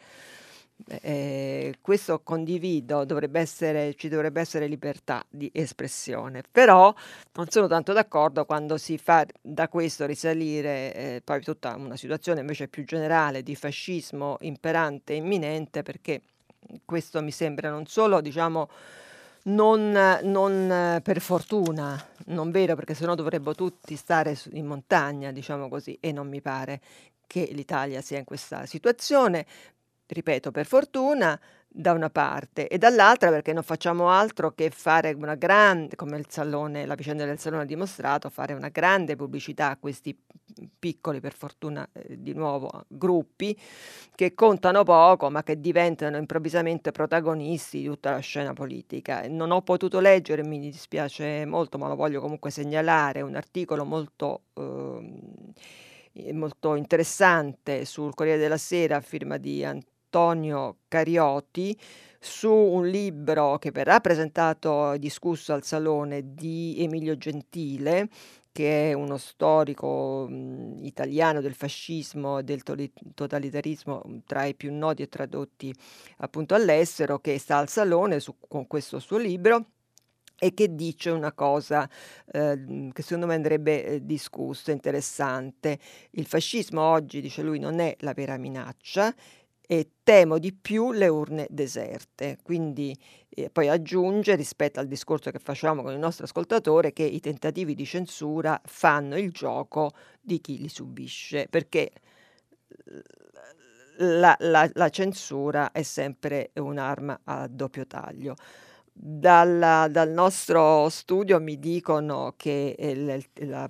Eh, questo condivido, dovrebbe essere, ci dovrebbe essere libertà di espressione, però non sono tanto d'accordo quando si fa da questo risalire eh, poi tutta una situazione invece più generale di fascismo imperante e imminente, perché questo mi sembra non solo, diciamo, non, non, per fortuna, non vero, perché sennò dovrebbero tutti stare in montagna, diciamo così, e non mi pare che l'Italia sia in questa situazione, ripeto, per fortuna, da una parte e dall'altra perché non facciamo altro che fare una grande, come il salone, la vicenda del salone ha dimostrato, fare una grande pubblicità a questi piccoli, per fortuna, eh, di nuovo, gruppi che contano poco ma che diventano improvvisamente protagonisti di tutta la scena politica. Non ho potuto leggere, mi dispiace molto, ma lo voglio comunque segnalare, un articolo molto... Eh, molto interessante sul Corriere della Sera a firma di Antonio Antonio Carioti su un libro che verrà presentato e discusso al Salone di Emilio Gentile, che è uno storico mh, italiano del fascismo e del totalitarismo tra i più noti e tradotti appunto all'estero, che sta al Salone su, con questo suo libro e che dice una cosa eh, che secondo me andrebbe eh, discussa, interessante. Il fascismo oggi, dice lui, non è la vera minaccia, e temo di più le urne deserte. Quindi eh, poi aggiunge rispetto al discorso che facciamo con il nostro ascoltatore che i tentativi di censura fanno il gioco di chi li subisce, perché la, la, la censura è sempre un'arma a doppio taglio. Dalla, dal nostro studio mi dicono che il, la,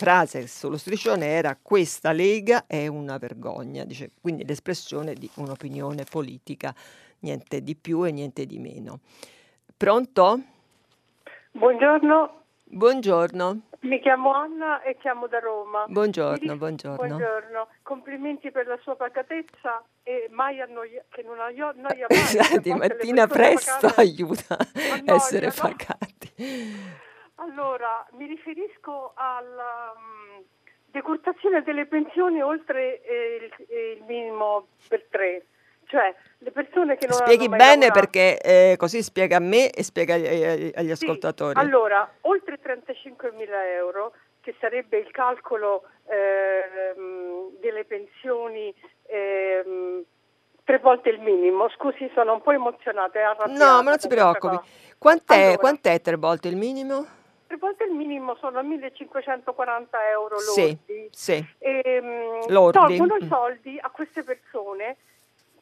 frase sullo striscione era questa Lega è una vergogna, dice, quindi l'espressione di un'opinione politica, niente di più e niente di meno. Pronto? Buongiorno. Buongiorno. Mi chiamo Anna e chiamo da Roma. Buongiorno, buongiorno. Buongiorno. Complimenti per la sua pacatezza e mai annoia, che non annoia mai. <laughs> Di mattina presto pacate, aiuta a essere pacati. Allora, mi riferisco alla um, decurtazione delle pensioni oltre eh, il, il, minimo per tre. Cioè, le persone che non Spieghi bene lavorato, perché eh, così spiega a me e spiega agli, agli sì, ascoltatori. Allora, oltre 35 mila euro, che sarebbe il calcolo eh, delle pensioni eh, tre volte il minimo. Scusi, sono un po' emozionata e arrabbiata. No, ma non si preoccupi. Quant'è, allora, quant'è tre volte il minimo? Tre volte il minimo sono 1540 euro lordi. Sì, sì. E, um, lordi. Tolgono i soldi a queste persone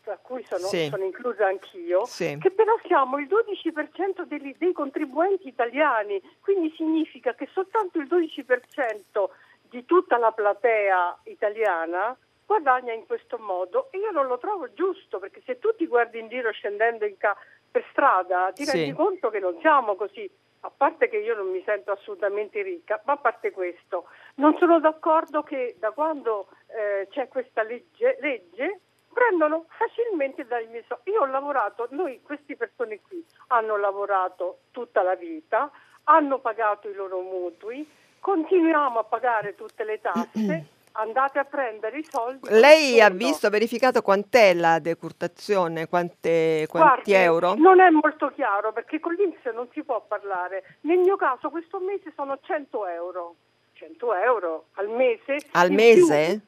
a cui sono, Sì. sono inclusa anch'io, Sì. che però siamo il 12% degli- dei contribuenti italiani, quindi significa che soltanto il 12% di tutta la platea italiana guadagna in questo modo e io non lo trovo giusto perché se tu ti guardi in giro scendendo in ca- per strada ti Sì. rendi conto che non siamo così. A parte che io non mi sento assolutamente ricca, ma a parte questo, non sono d'accordo che da quando eh, c'è questa legge, legge prendono facilmente dai miei soldi. Io ho lavorato, noi queste persone qui hanno lavorato tutta la vita, hanno pagato i loro mutui, continuiamo a pagare tutte le tasse, <clears throat> andate a prendere i soldi. Lei ha visto, verificato quant'è la decurtazione, quante, quanti Guardi, euro? Non è molto chiaro perché con l'Inps non si può parlare. Nel mio caso questo mese sono 100 euro. 100 euro al mese. Al mese? più-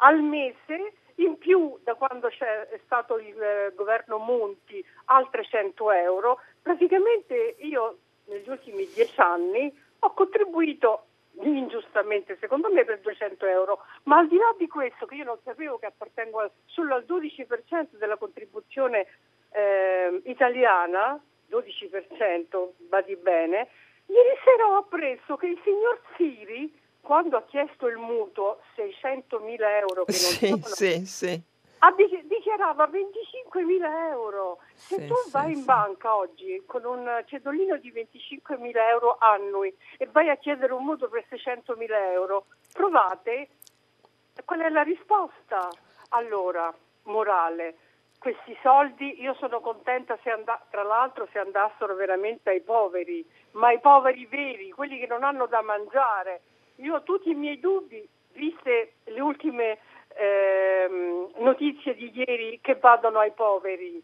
al mese, in più da quando c'è stato il eh, governo Monti altre 100 euro. Praticamente io negli ultimi dieci anni ho contribuito ingiustamente secondo me per 200 euro, ma al di là di questo che io non sapevo che appartengo al- solo al 12% della contribuzione eh, italiana, 12% badi bene, ieri sera ho appreso che il signor Siri, quando ha chiesto il mutuo, 600 mila euro che non Sì, sono, sì, sì. Dichiarava 25 mila euro. Se Sì, tu sì, vai in sì. banca oggi con un cedolino di 25 mila euro annui e vai a chiedere un mutuo per 600 mila euro, provate qual è la risposta. Allora, morale, questi soldi io sono contenta se and- tra l'altro se andassero veramente ai poveri, ma ai poveri veri, quelli che non hanno da mangiare. Io ho tutti i miei dubbi, viste le ultime ehm, notizie di ieri che vadano ai poveri.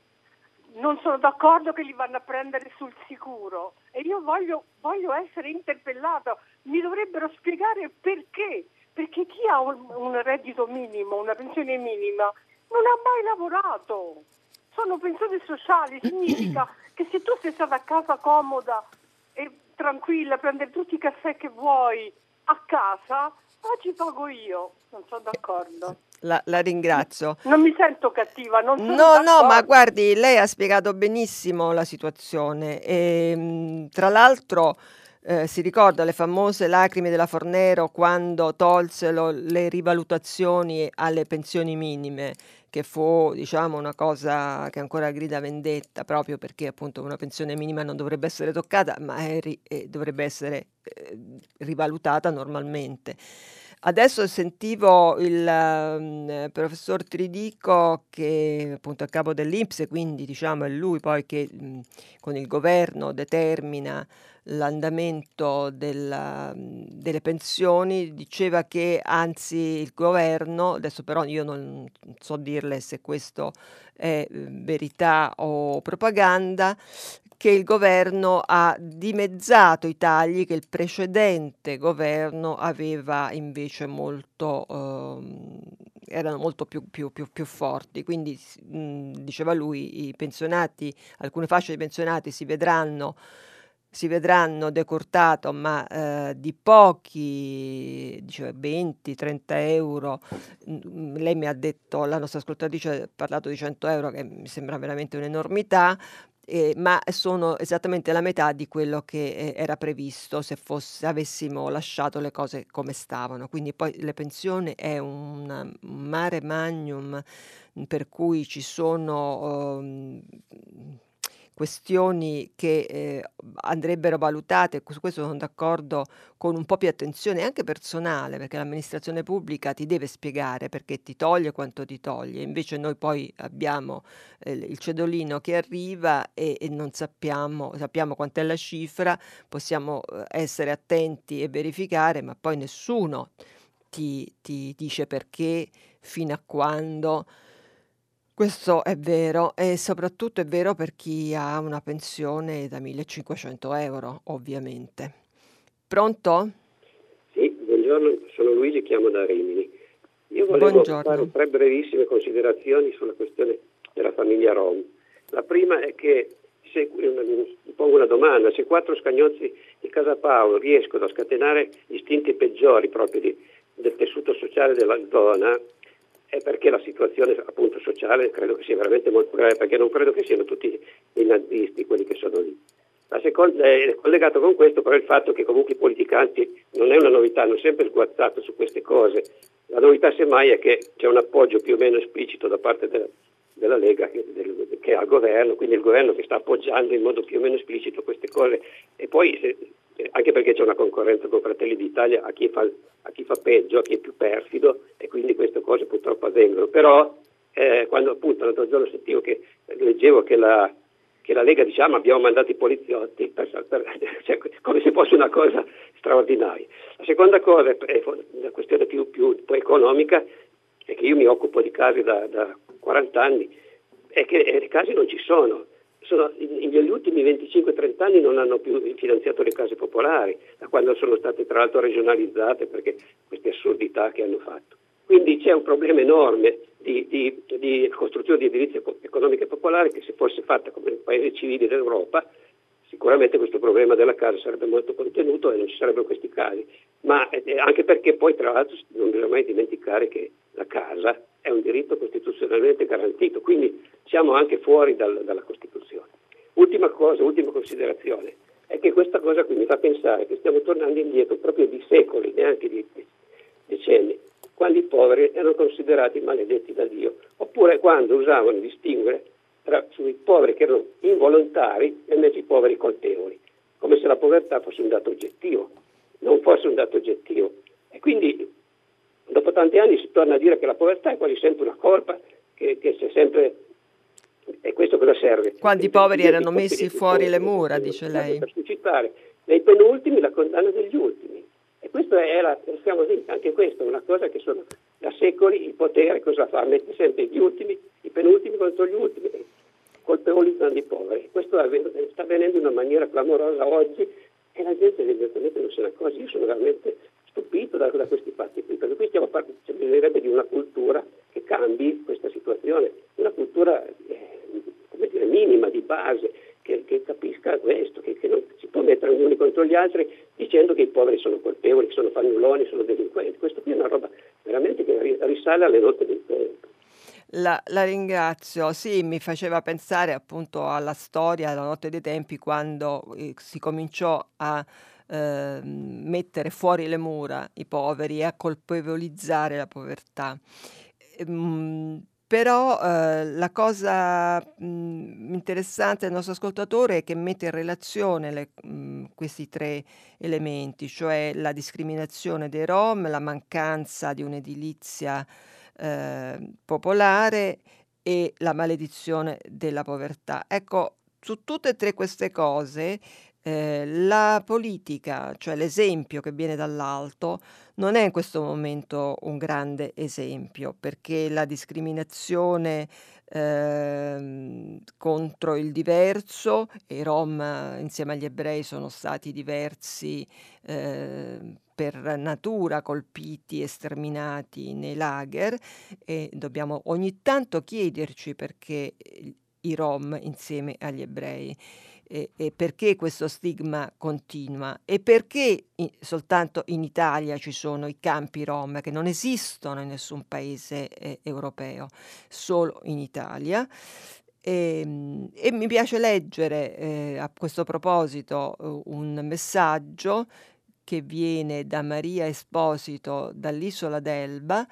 Non sono d'accordo che li vanno a prendere sul sicuro e io voglio, voglio essere interpellata. Mi dovrebbero spiegare perché. Perché chi ha un, un reddito minimo, una pensione minima, non ha mai lavorato. Sono pensioni sociali, significa che se tu sei stata a casa comoda e tranquilla, prendere tutti i caffè che vuoi a casa, oggi pago io. Non sono d'accordo. La, la ringrazio. Non mi sento cattiva, non sono No, no, ma d'accordo. guardi, lei ha spiegato benissimo la situazione e mh, tra l'altro eh, si ricorda le famose lacrime della Fornero quando tolsero le rivalutazioni alle pensioni minime, che fu diciamo una cosa che ancora grida vendetta proprio perché appunto una pensione minima non dovrebbe essere toccata, ma è ri- eh, dovrebbe essere eh, rivalutata normalmente. Adesso sentivo il ehm, professor Tridico che appunto è capo dell'Inps, quindi diciamo è lui poi che mh, con il governo determina l'andamento della- delle pensioni, diceva che anzi il governo, adesso però io non so dirle se questo è eh, verità o propaganda, che il governo ha dimezzato i tagli che il precedente governo aveva invece molto, ehm, erano molto più, più- più- più forti. Quindi, mh, diceva lui, i pensionati, alcune fasce di pensionati si vedranno si vedranno decurtato, ma eh, di pochi, diceva 20-30 euro. Mm, Lei mi ha detto, la nostra ascoltatrice ha parlato di 100 euro, che mi sembra veramente un'enormità, eh, ma sono esattamente la metà di quello che eh, era previsto se, fosse, avessimo lasciato le cose come stavano. Quindi poi le pensioni è un mare magnum mm, per cui ci sono... ehm, questioni che eh, andrebbero valutate, su questo sono d'accordo, con un po' più attenzione anche personale, perché l'amministrazione pubblica ti deve spiegare perché ti toglie quanto ti toglie, invece noi poi abbiamo eh, il cedolino che arriva e, e non sappiamo, sappiamo quant'è la cifra, possiamo eh, essere attenti e verificare, ma poi nessuno ti, ti dice perché, fino a quando. Questo è vero e soprattutto è vero per chi ha una pensione da 1500 euro, ovviamente. Pronto? Sì, buongiorno, sono Luigi, chiamo da Rimini. Io volevo buongiorno. fare tre brevissime considerazioni sulla questione della famiglia Rom. La prima è che se, pongo una domanda, se quattro scagnozzi di Casa Paolo riescono a scatenare istinti peggiori proprio di, del tessuto sociale della zona, è perché la situazione appunto sociale credo che sia veramente molto grave, perché non credo che siano tutti i nazisti quelli che sono lì. La seconda è collegato con questo però il fatto che comunque i politicanti non è una novità, hanno sempre sguazzato su queste cose. La novità semmai è che c'è un appoggio più o meno esplicito da parte della, della Lega che, del, che, è al governo, quindi il governo che sta appoggiando in modo più o meno esplicito queste cose e poi se, anche perché c'è una concorrenza con Fratelli d'Italia a chi, fa, a chi fa peggio, a chi è più perfido e quindi queste cose purtroppo avvengono. Però eh, quando appunto l'altro giorno sentivo che leggevo che la, che la Lega diciamo abbiamo mandato i poliziotti per, per, <laughs> cioè, come se fosse una cosa straordinaria. La seconda cosa è la questione più, più, più economica è che io mi occupo di casi da, da 40 anni è che eh, i casi non ci sono sono, negli ultimi 25-30 anni non hanno più finanziato le case popolari, da quando sono state tra l'altro regionalizzate perché queste assurdità che hanno fatto. Quindi c'è un problema enorme di, di, di costruzione di edilizia economica popolare che se fosse fatta come un paese civile d'Europa sicuramente questo problema della casa sarebbe molto contenuto e non ci sarebbero questi casi, ma eh, anche perché poi tra l'altro non bisogna mai dimenticare che la casa è un diritto costituzionalmente garantito, quindi siamo anche fuori dal, dalla Costituzione. Ultima cosa, ultima considerazione, è che questa cosa qui mi fa pensare che stiamo tornando indietro proprio di secoli, neanche di decenni, quando i poveri erano considerati maledetti da Dio, oppure quando usavano distinguere tra sui poveri che erano involontari e invece i poveri colpevoli, come se la povertà fosse un dato oggettivo, non fosse un dato oggettivo. E quindi dopo tanti anni si torna a dire che la povertà è quasi sempre una colpa, che, che c'è sempre... E questo cosa serve? Quando i poveri erano messi fuori le mura, dice lei. Per suscitare nei penultimi la condanna degli ultimi. E questo è la, siamo, anche questo è una cosa che sono da secoli il potere cosa fa? Mette sempre gli ultimi, i penultimi contro gli ultimi colpevolizzando i poveri. Questo sta avvenendo in una maniera clamorosa oggi e la gente evidentemente non se ne accorge. Io sono veramente stupito da, da questi fatti qui, perché qui stiamo parlando, cioè, bisognerebbe di una cultura che cambi questa situazione, una cultura eh, dire, minima, di base, che, che capisca questo, che, che, non si può mettere gli uni contro gli altri dicendo che i poveri sono colpevoli, che sono fannulloni, sono delinquenti. Questo qui è una roba veramente che risale alle notte del tempo. La, la, ringrazio. Sì, mi faceva pensare appunto alla storia della notte dei tempi quando eh, si cominciò a eh, mettere fuori le mura i poveri e a colpevolizzare la povertà. Ehm, però eh, la cosa mh, mm, interessante del nostro ascoltatore è che mette in relazione le, mh, mm, questi tre elementi, cioè la discriminazione dei Rom, la mancanza di un'edilizia eh, popolare e la maledizione della povertà. Ecco, su tutte e tre queste cose eh, la politica, cioè l'esempio che viene dall'alto, non è in questo momento un grande esempio perché la discriminazione eh, contro il diverso e i Rom insieme agli ebrei sono stati diversi eh, per natura colpiti e sterminati nei lager e dobbiamo ogni tanto chiederci perché i Rom insieme agli ebrei e, e perché questo stigma continua e perché in, soltanto in Italia ci sono i campi Rom che non esistono in nessun paese eh, europeo, solo in Italia. E, ehm, e, mi piace leggere eh, a questo proposito uh, un messaggio che viene da Maria Esposito dall'isola d'Elba.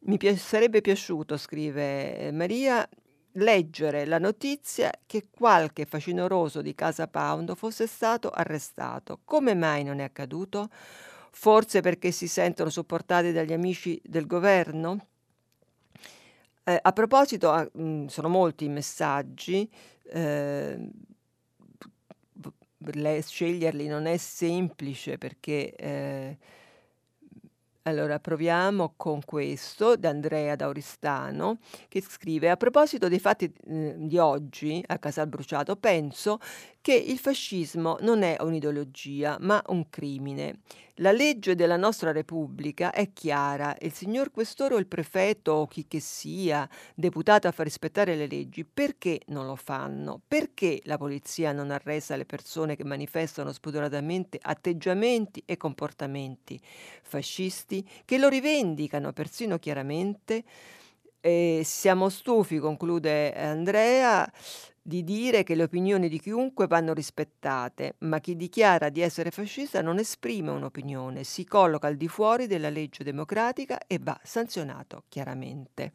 Mi pi- sarebbe piaciuto, scrive Maria, leggere la notizia che qualche facinoroso di Casa Pound fosse stato arrestato. Come mai non è accaduto? Forse perché si sentono supportati dagli amici del governo? Eh, a proposito, ah, mh, sono molti i messaggi, eh, sceglierli non è semplice perché eh, allora proviamo con questo da Andrea Dauristano che scrive a proposito dei fatti eh, di oggi a Casal Bruciato penso che il fascismo non è un'ideologia ma un crimine. La legge della nostra Repubblica è chiara il signor Questore o il prefetto o chi che sia deputato a far rispettare le leggi, perché non lo fanno? Perché la polizia non arresta le persone che manifestano spudoratamente atteggiamenti e comportamenti fascisti, che lo rivendicano persino chiaramente? E siamo stufi, conclude Andrea, di dire che le opinioni di chiunque vanno rispettate, ma chi dichiara di essere fascista non esprime un'opinione, si colloca al di fuori della legge democratica e va sanzionato chiaramente.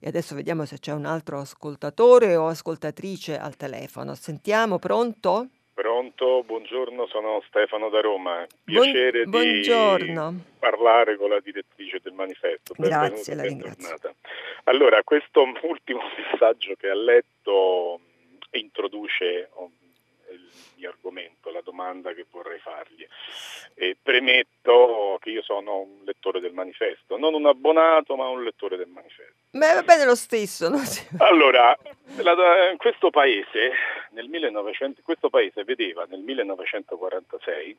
E adesso vediamo se c'è un altro ascoltatore o ascoltatrice al telefono. Sentiamo, pronto? Pronto, buongiorno, sono Stefano da Roma. Piacere Buon, di parlare con la direttrice del manifesto. Benvenuta, Grazie, la ringrazio. Allora, questo <laughs> ultimo <laughs> messaggio che ha letto introduce oh, il mio argomento, la domanda che vorrei fargli. E premetto che io sono un lettore del manifesto, non un abbonato, ma un lettore del manifesto. Ma va bene lo stesso. No? <laughs> Allora, la, questo, paese, 1900, questo paese vedeva nel 1946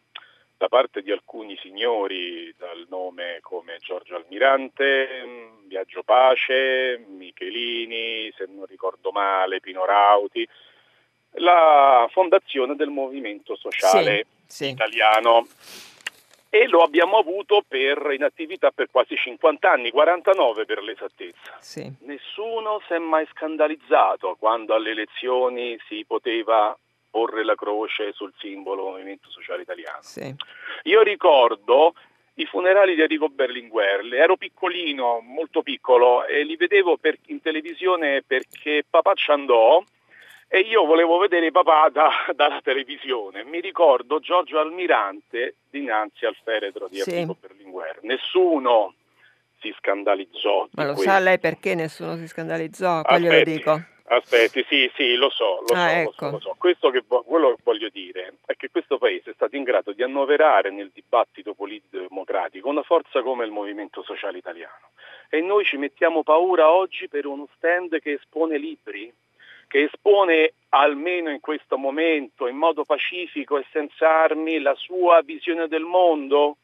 da parte di alcuni signori dal nome come Giorgio Almirante, Viaggio Pace, Michelini, se non ricordo male, Pino Rauti, la fondazione del movimento sociale sì, sì. italiano e lo abbiamo avuto per, in attività per quasi 50 anni, 49 per l'esattezza. Sì. Nessuno si è mai scandalizzato quando alle elezioni si poteva porre la croce sul simbolo Movimento Sociale Italiano. Sì. Io ricordo i funerali di Enrico Berlinguer, ero piccolino, molto piccolo, e li vedevo per, in televisione perché papà ci andò e io volevo vedere papà da, <laughs> dalla televisione. Mi ricordo Giorgio Almirante dinanzi al feretro di sì. Enrico Berlinguer. Nessuno si scandalizzò. Ma lo questo. sa lei perché nessuno si scandalizzò? Poi glielo dico. Aspetti, sì, sì, lo so, lo, ah, so, ecco. lo, so, lo so. Che, quello che voglio dire è che questo Paese è stato in grado di annoverare nel dibattito politico-democratico una forza come il Movimento Sociale Italiano. E noi ci mettiamo paura oggi per uno stand che espone libri, che espone almeno in questo momento in modo pacifico e senza armi la sua visione del mondo?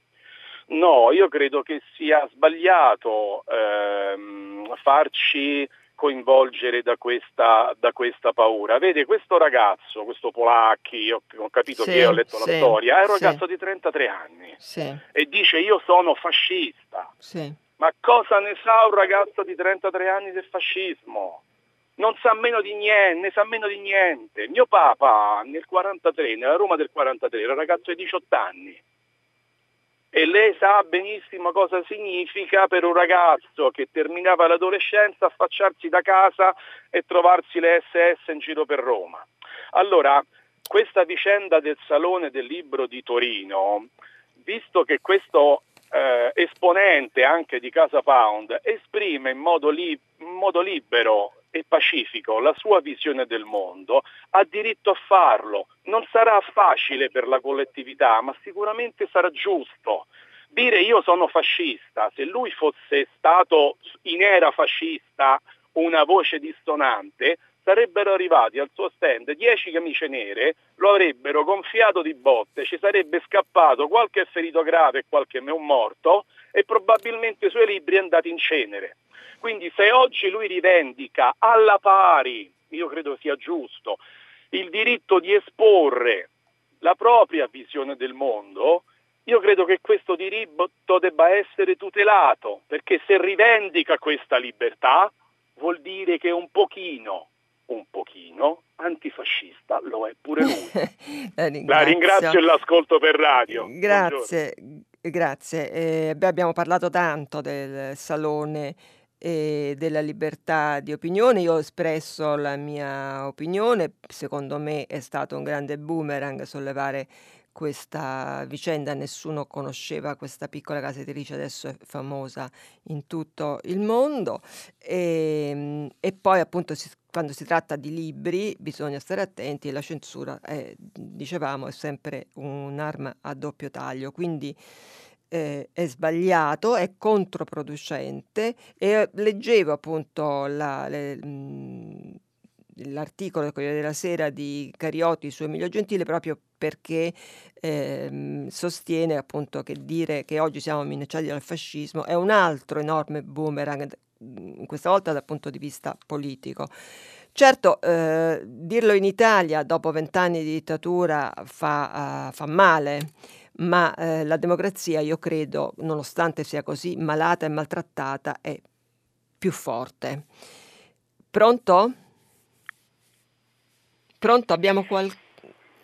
No, io credo che sia sbagliato ehm, farci coinvolgere da questa, da questa, paura. Vede, questo ragazzo, questo Polacchi, ho, ho capito sì, che ho letto sì, la storia, è un ragazzo sì. di 33 anni e dice io sono fascista. Ma cosa ne sa un ragazzo di 33 anni del fascismo? Non sa meno di niente, ne sa meno di niente. Mio papà nel 43, nella Roma del 43, era un ragazzo di 18 anni e lei sa benissimo cosa significa per un ragazzo che terminava l'adolescenza affacciarsi da casa e trovarsi le SS in giro per Roma. Allora, questa vicenda del Salone del Libro di Torino, visto che questo eh, esponente anche di Casa Pound esprime in modo, li- in modo libero e pacifico la sua visione del mondo, ha diritto a farlo. Non sarà facile per la collettività, ma sicuramente sarà giusto. Dire io sono fascista, se lui fosse stato in era fascista una voce dissonante, sarebbero arrivati al suo stand dieci camicie nere, lo avrebbero gonfiato di botte, ci sarebbe scappato qualche ferito grave e qualche un morto e probabilmente i suoi libri andati in cenere. Quindi se oggi lui rivendica alla pari, io credo sia giusto, il diritto di esporre la propria visione del mondo, io credo che questo diritto debba essere tutelato, perché se rivendica questa libertà vuol dire che un pochino, un pochino antifascista lo è pure lui. <laughs> la, ringrazio. la ringrazio e l'ascolto per radio. Grazie, Buongiorno. grazie. Eh, beh, abbiamo parlato tanto del salone e della libertà di opinione. Io ho espresso la mia opinione, secondo me è stato un grande boomerang sollevare questa vicenda, nessuno conosceva questa piccola casa editrice, adesso è famosa in tutto il mondo. E, ehm, e poi appunto si, quando si tratta di libri bisogna stare attenti e la censura, è, dicevamo, è sempre un'arma a doppio taglio, quindi eh, è sbagliato, è controproducente. E leggevo appunto la, le, mh, l'articolo del Corriere della Sera di Cariotti su Emilio Gentile proprio perché ehm, sostiene appunto che dire che oggi siamo minacciati dal fascismo è un altro enorme boomerang, questa volta dal punto di vista politico. Certo, eh, dirlo in Italia dopo vent'anni di dittatura fa, uh, fa male, ma eh, la democrazia, io credo, nonostante sia così malata e maltrattata, è più forte. Pronto? Pronto? Abbiamo qualche...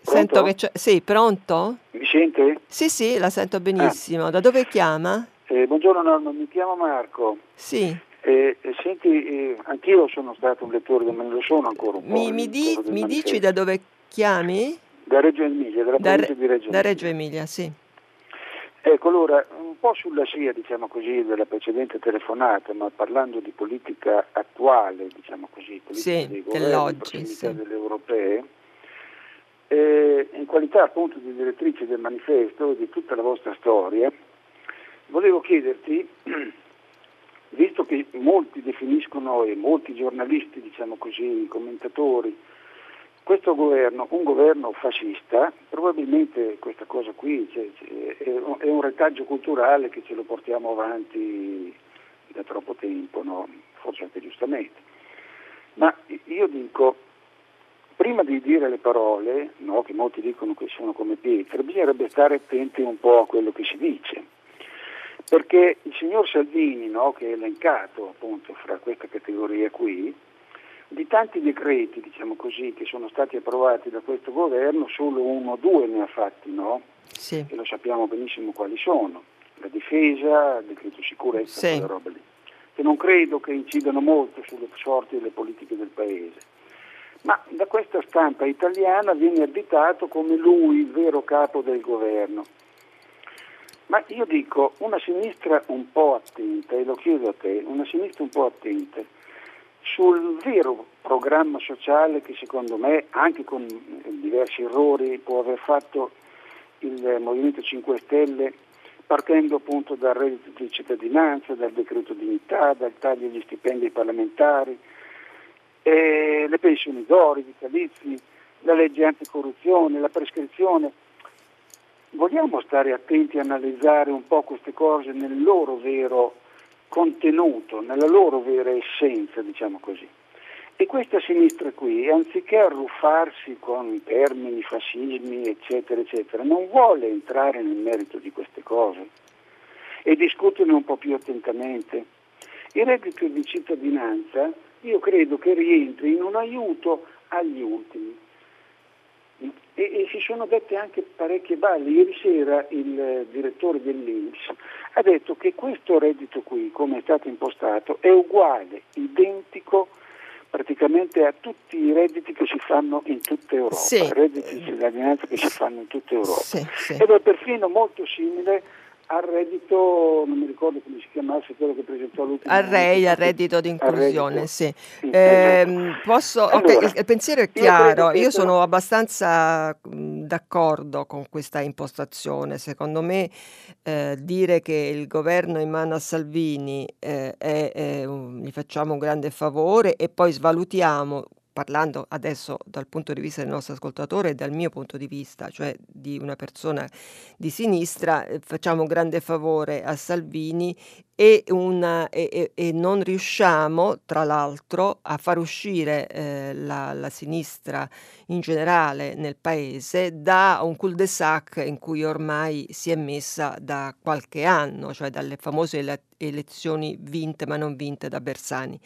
Sento che c'è... Sì, pronto? Mi sente? Sì, sì, la sento benissimo. Ah. Da dove chiama? Eh, buongiorno Norma, mi chiamo Marco. Sì. Eh, senti, eh, anch'io sono stato un lettore, ma lo sono ancora un po'. Mi, mi, di, mi dici da dove chiami? Da Reggio Emilia, dalla da provincia di Reggio Emilia. Da Reggio Emilia, sì. Ecco, allora, un po' sulla scia, diciamo così, della precedente telefonata, ma parlando di politica attuale, diciamo così, politica sì, dei governi, sì. delle europee, eh, in qualità appunto di direttrice del manifesto e di tutta la vostra storia, volevo chiederti, <clears throat> visto che molti definiscono e molti giornalisti, diciamo così, commentatori, questo governo, un governo fascista, probabilmente questa cosa qui è un retaggio culturale che ce lo portiamo avanti da troppo tempo, no? forse anche giustamente. Ma io dico, prima di dire le parole, no, che molti dicono che sono come pietre, bisognerebbe stare attenti un po' a quello che si dice. Perché il signor Salvini, no, che è elencato appunto fra questa categoria qui, di tanti decreti, diciamo così, che sono stati approvati da questo governo, solo uno o due ne ha fatti, no? Sì. E lo sappiamo benissimo quali sono. La difesa, il decreto sicurezza, sì. quelle robe lì. Che non credo che incidano molto sulle sorti delle politiche del Paese. Ma da questa stampa italiana viene additato come lui il vero capo del governo. Ma io dico, una sinistra un po' attenta, e lo chiedo a te, una sinistra un po' attenta, sul vero programma sociale che secondo me, anche con diversi errori, può aver fatto il Movimento 5 Stelle partendo appunto dal reddito di cittadinanza, dal decreto dignità, dal taglio agli stipendi parlamentari, eh, le pensioni d'oro, i vitalizi, la legge anticorruzione, la prescrizione. Vogliamo stare attenti a analizzare un po' queste cose nel loro vero contenuto, nella loro vera essenza, diciamo così. E questa sinistra qui, anziché arruffarsi con termini, fascismi, eccetera, eccetera, non vuole entrare nel merito di queste cose e discuterne un po' più attentamente. Il reddito di cittadinanza io credo che rientri in un aiuto agli ultimi. E, e, si sono dette anche parecchie balle. Ieri sera il direttore dell'Inps ha detto che questo reddito qui, come è stato impostato, è uguale, identico praticamente a tutti i redditi che si fanno in tutta Europa, sì. redditi di cittadinanza che si fanno in tutta Europa. Sì, sì. Ed è perfino molto simile al reddito, non mi ricordo come si chiamasse quello che presentò l'ultimo al REI, al reddito di inclusione, sì. sì. Eh, esatto. posso, allora, okay, il, pensiero è chiaro, io, io sono abbastanza d'accordo con questa impostazione, secondo me eh, dire che il governo in mano a Salvini eh, è, è un, gli facciamo un grande favore e poi svalutiamo parlando adesso dal punto di vista del nostro ascoltatore e dal mio punto di vista, cioè di una persona di sinistra, eh, facciamo un grande favore a Salvini e, una, e, e non riusciamo, tra l'altro, a far uscire eh, la, la, sinistra in generale nel paese da un cul-de-sac in cui ormai si è messa da qualche anno, cioè dalle famose ele- elezioni vinte ma non vinte da Bersani.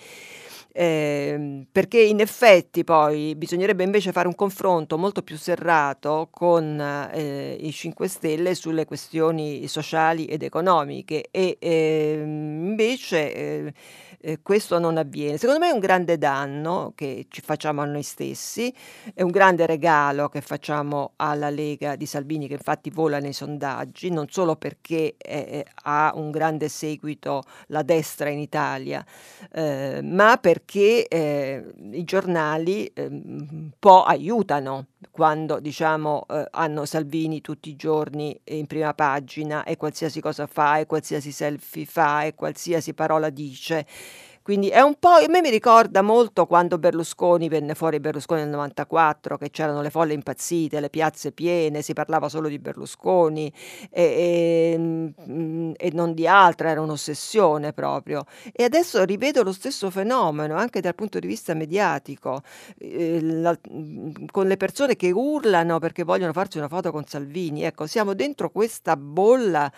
Eh, perché in effetti poi bisognerebbe invece fare un confronto molto più serrato con eh, i 5 Stelle sulle questioni sociali ed economiche e eh, invece eh, eh, questo non avviene. Secondo me è un grande danno che ci facciamo a noi stessi, è un grande regalo che facciamo alla Lega di Salvini che infatti vola nei sondaggi, non solo perché eh, ha un grande seguito la destra in Italia, eh, ma perché eh, i giornali eh, un po' aiutano quando diciamo eh, hanno Salvini tutti i giorni in prima pagina e qualsiasi cosa fa e qualsiasi selfie fa e qualsiasi parola dice quindi è un po', a me mi ricorda molto quando Berlusconi venne fuori Berlusconi nel 94, che c'erano le folle impazzite, le piazze piene, si parlava solo di Berlusconi e, e, mm, e non di altro, era un'ossessione proprio. E adesso rivedo lo stesso fenomeno anche dal punto di vista mediatico, eh, la, mm, con le persone che urlano perché vogliono farci una foto con Salvini. Ecco, siamo dentro questa bolla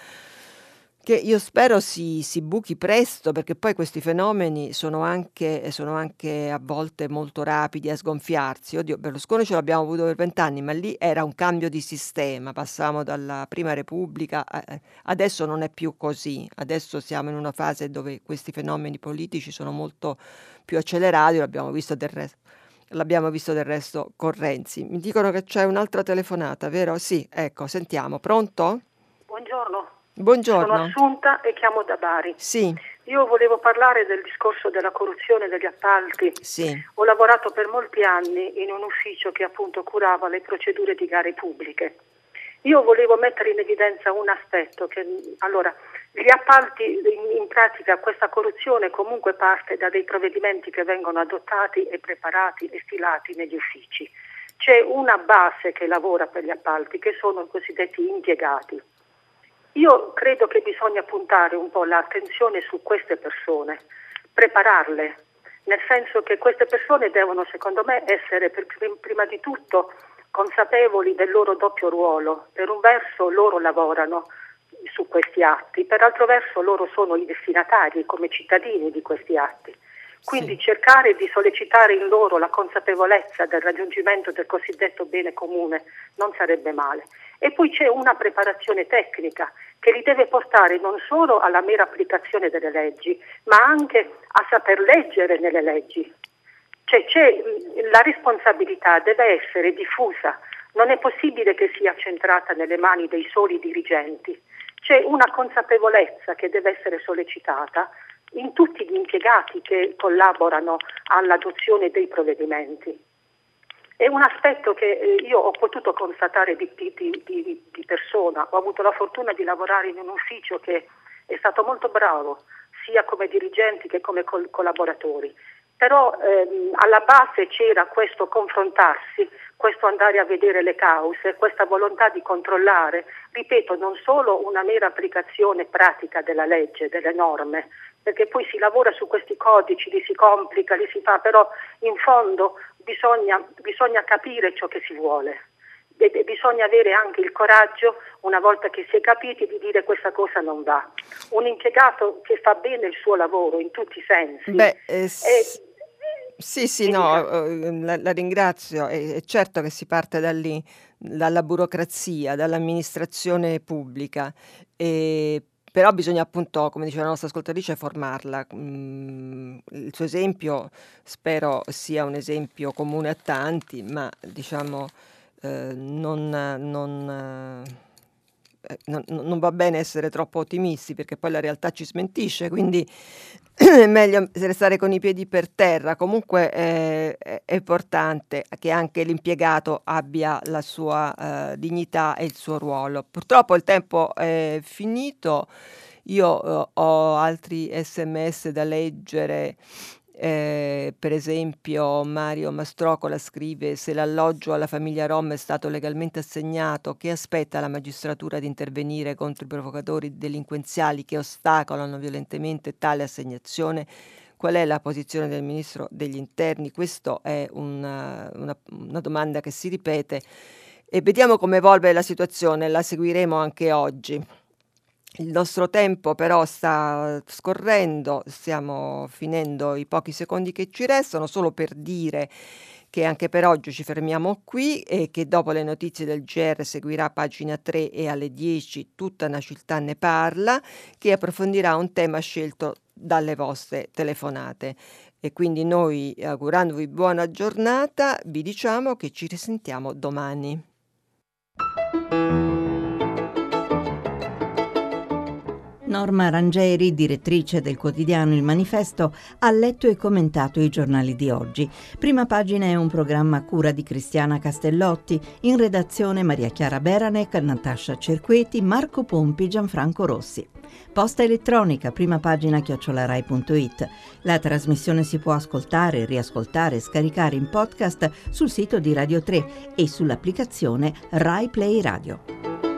che io spero si, si, buchi presto perché poi questi fenomeni sono anche, sono anche, a volte molto rapidi a sgonfiarsi. Oddio, Berlusconi ce l'abbiamo avuto per vent'anni, ma lì era un cambio di sistema, passavamo dalla Prima Repubblica, adesso non è più così, adesso siamo in una fase dove questi fenomeni politici sono molto più accelerati, l'abbiamo visto del resto. L'abbiamo visto del resto con Renzi. Mi dicono che c'è un'altra telefonata, vero? Sì, ecco, sentiamo. Pronto? Buongiorno. Buongiorno. Sono Assunta e chiamo da Bari. Sì. Io volevo parlare del discorso della corruzione degli appalti. Sì. Ho lavorato per molti anni in un ufficio che appunto curava le procedure di gare pubbliche. Io volevo mettere in evidenza un aspetto che allora gli appalti in, in pratica questa corruzione comunque parte da dei provvedimenti che vengono adottati e preparati e stilati negli uffici. C'è una base che lavora per gli appalti che sono i cosiddetti impiegati io credo che bisogna puntare un po' l'attenzione su queste persone, prepararle, nel senso che queste persone devono, secondo me, essere per, prima di tutto consapevoli del loro doppio ruolo. Per un verso loro lavorano su questi atti, per altro verso loro sono i destinatari come cittadini di questi atti. Quindi sì. cercare di sollecitare in loro la consapevolezza del raggiungimento del cosiddetto bene comune non sarebbe male. E poi c'è una preparazione tecnica che li deve portare non solo alla mera applicazione delle leggi, ma anche a saper leggere nelle leggi. Cioè, la responsabilità deve essere diffusa, non è possibile che sia centrata nelle mani dei soli dirigenti. C'è una consapevolezza che deve essere sollecitata in tutti gli impiegati che collaborano all'adozione dei provvedimenti. È un aspetto che eh, io ho potuto constatare di, di, di, di, persona, ho avuto la fortuna di lavorare in un ufficio che è stato molto bravo, sia come dirigenti che come col- collaboratori, però ehm, alla base c'era questo confrontarsi, questo andare a vedere le cause, questa volontà di controllare, ripeto, non solo una mera applicazione pratica della legge, delle norme, perché poi si lavora su questi codici, li si complica, li si fa, però in fondo bisogna, bisogna capire ciò che si vuole. E bisogna avere anche il coraggio, una volta che si è capiti, di dire questa cosa non va. Un impiegato che fa bene il suo lavoro in tutti i sensi. Beh, eh, è, sì, sì, no, eh, la, la ringrazio. È, è, certo che si parte da lì, dalla burocrazia, dall'amministrazione pubblica. E però bisogna appunto, come diceva la nostra ascoltatrice, formarla. Mm, il suo esempio spero sia un esempio comune a tanti, ma diciamo eh, non, non non, non, va bene essere troppo ottimisti perché poi la realtà ci smentisce, quindi <clears throat> è meglio restare con i piedi per terra. Comunque eh, è importante che anche l'impiegato abbia la sua eh, dignità e il suo ruolo. Purtroppo il tempo è finito. Io eh, ho altri sms da leggere eh, per esempio Mario Mastrocola scrive se l'alloggio alla famiglia Rom è stato legalmente assegnato, che aspetta la magistratura di intervenire contro i provocatori delinquenziali che ostacolano violentemente tale assegnazione? Qual è la posizione del Ministro degli Interni? Questa è una, una, una domanda che si ripete e vediamo come evolve la situazione, la seguiremo anche oggi. Il nostro tempo però sta scorrendo, stiamo finendo i pochi secondi che ci restano, solo per dire che anche per oggi ci fermiamo qui e che dopo le notizie del GR seguirà pagina 3 e alle 10 tutta una città ne parla, che approfondirà un tema scelto dalle vostre telefonate. E quindi noi, augurandovi buona giornata, vi diciamo che ci risentiamo domani. Norma Rangeri, direttrice del quotidiano Il Manifesto, ha letto e commentato i giornali di oggi. Prima pagina è un programma a cura di Cristiana Castellotti, in redazione Maria Chiara Beranec, Natascia Cerqueti, Marco Pompi, Gianfranco Rossi. Posta elettronica, prima pagina chiocciolarai.it. La trasmissione si può ascoltare, riascoltare e scaricare in podcast sul sito di Radio 3 e sull'applicazione Rai Play Radio.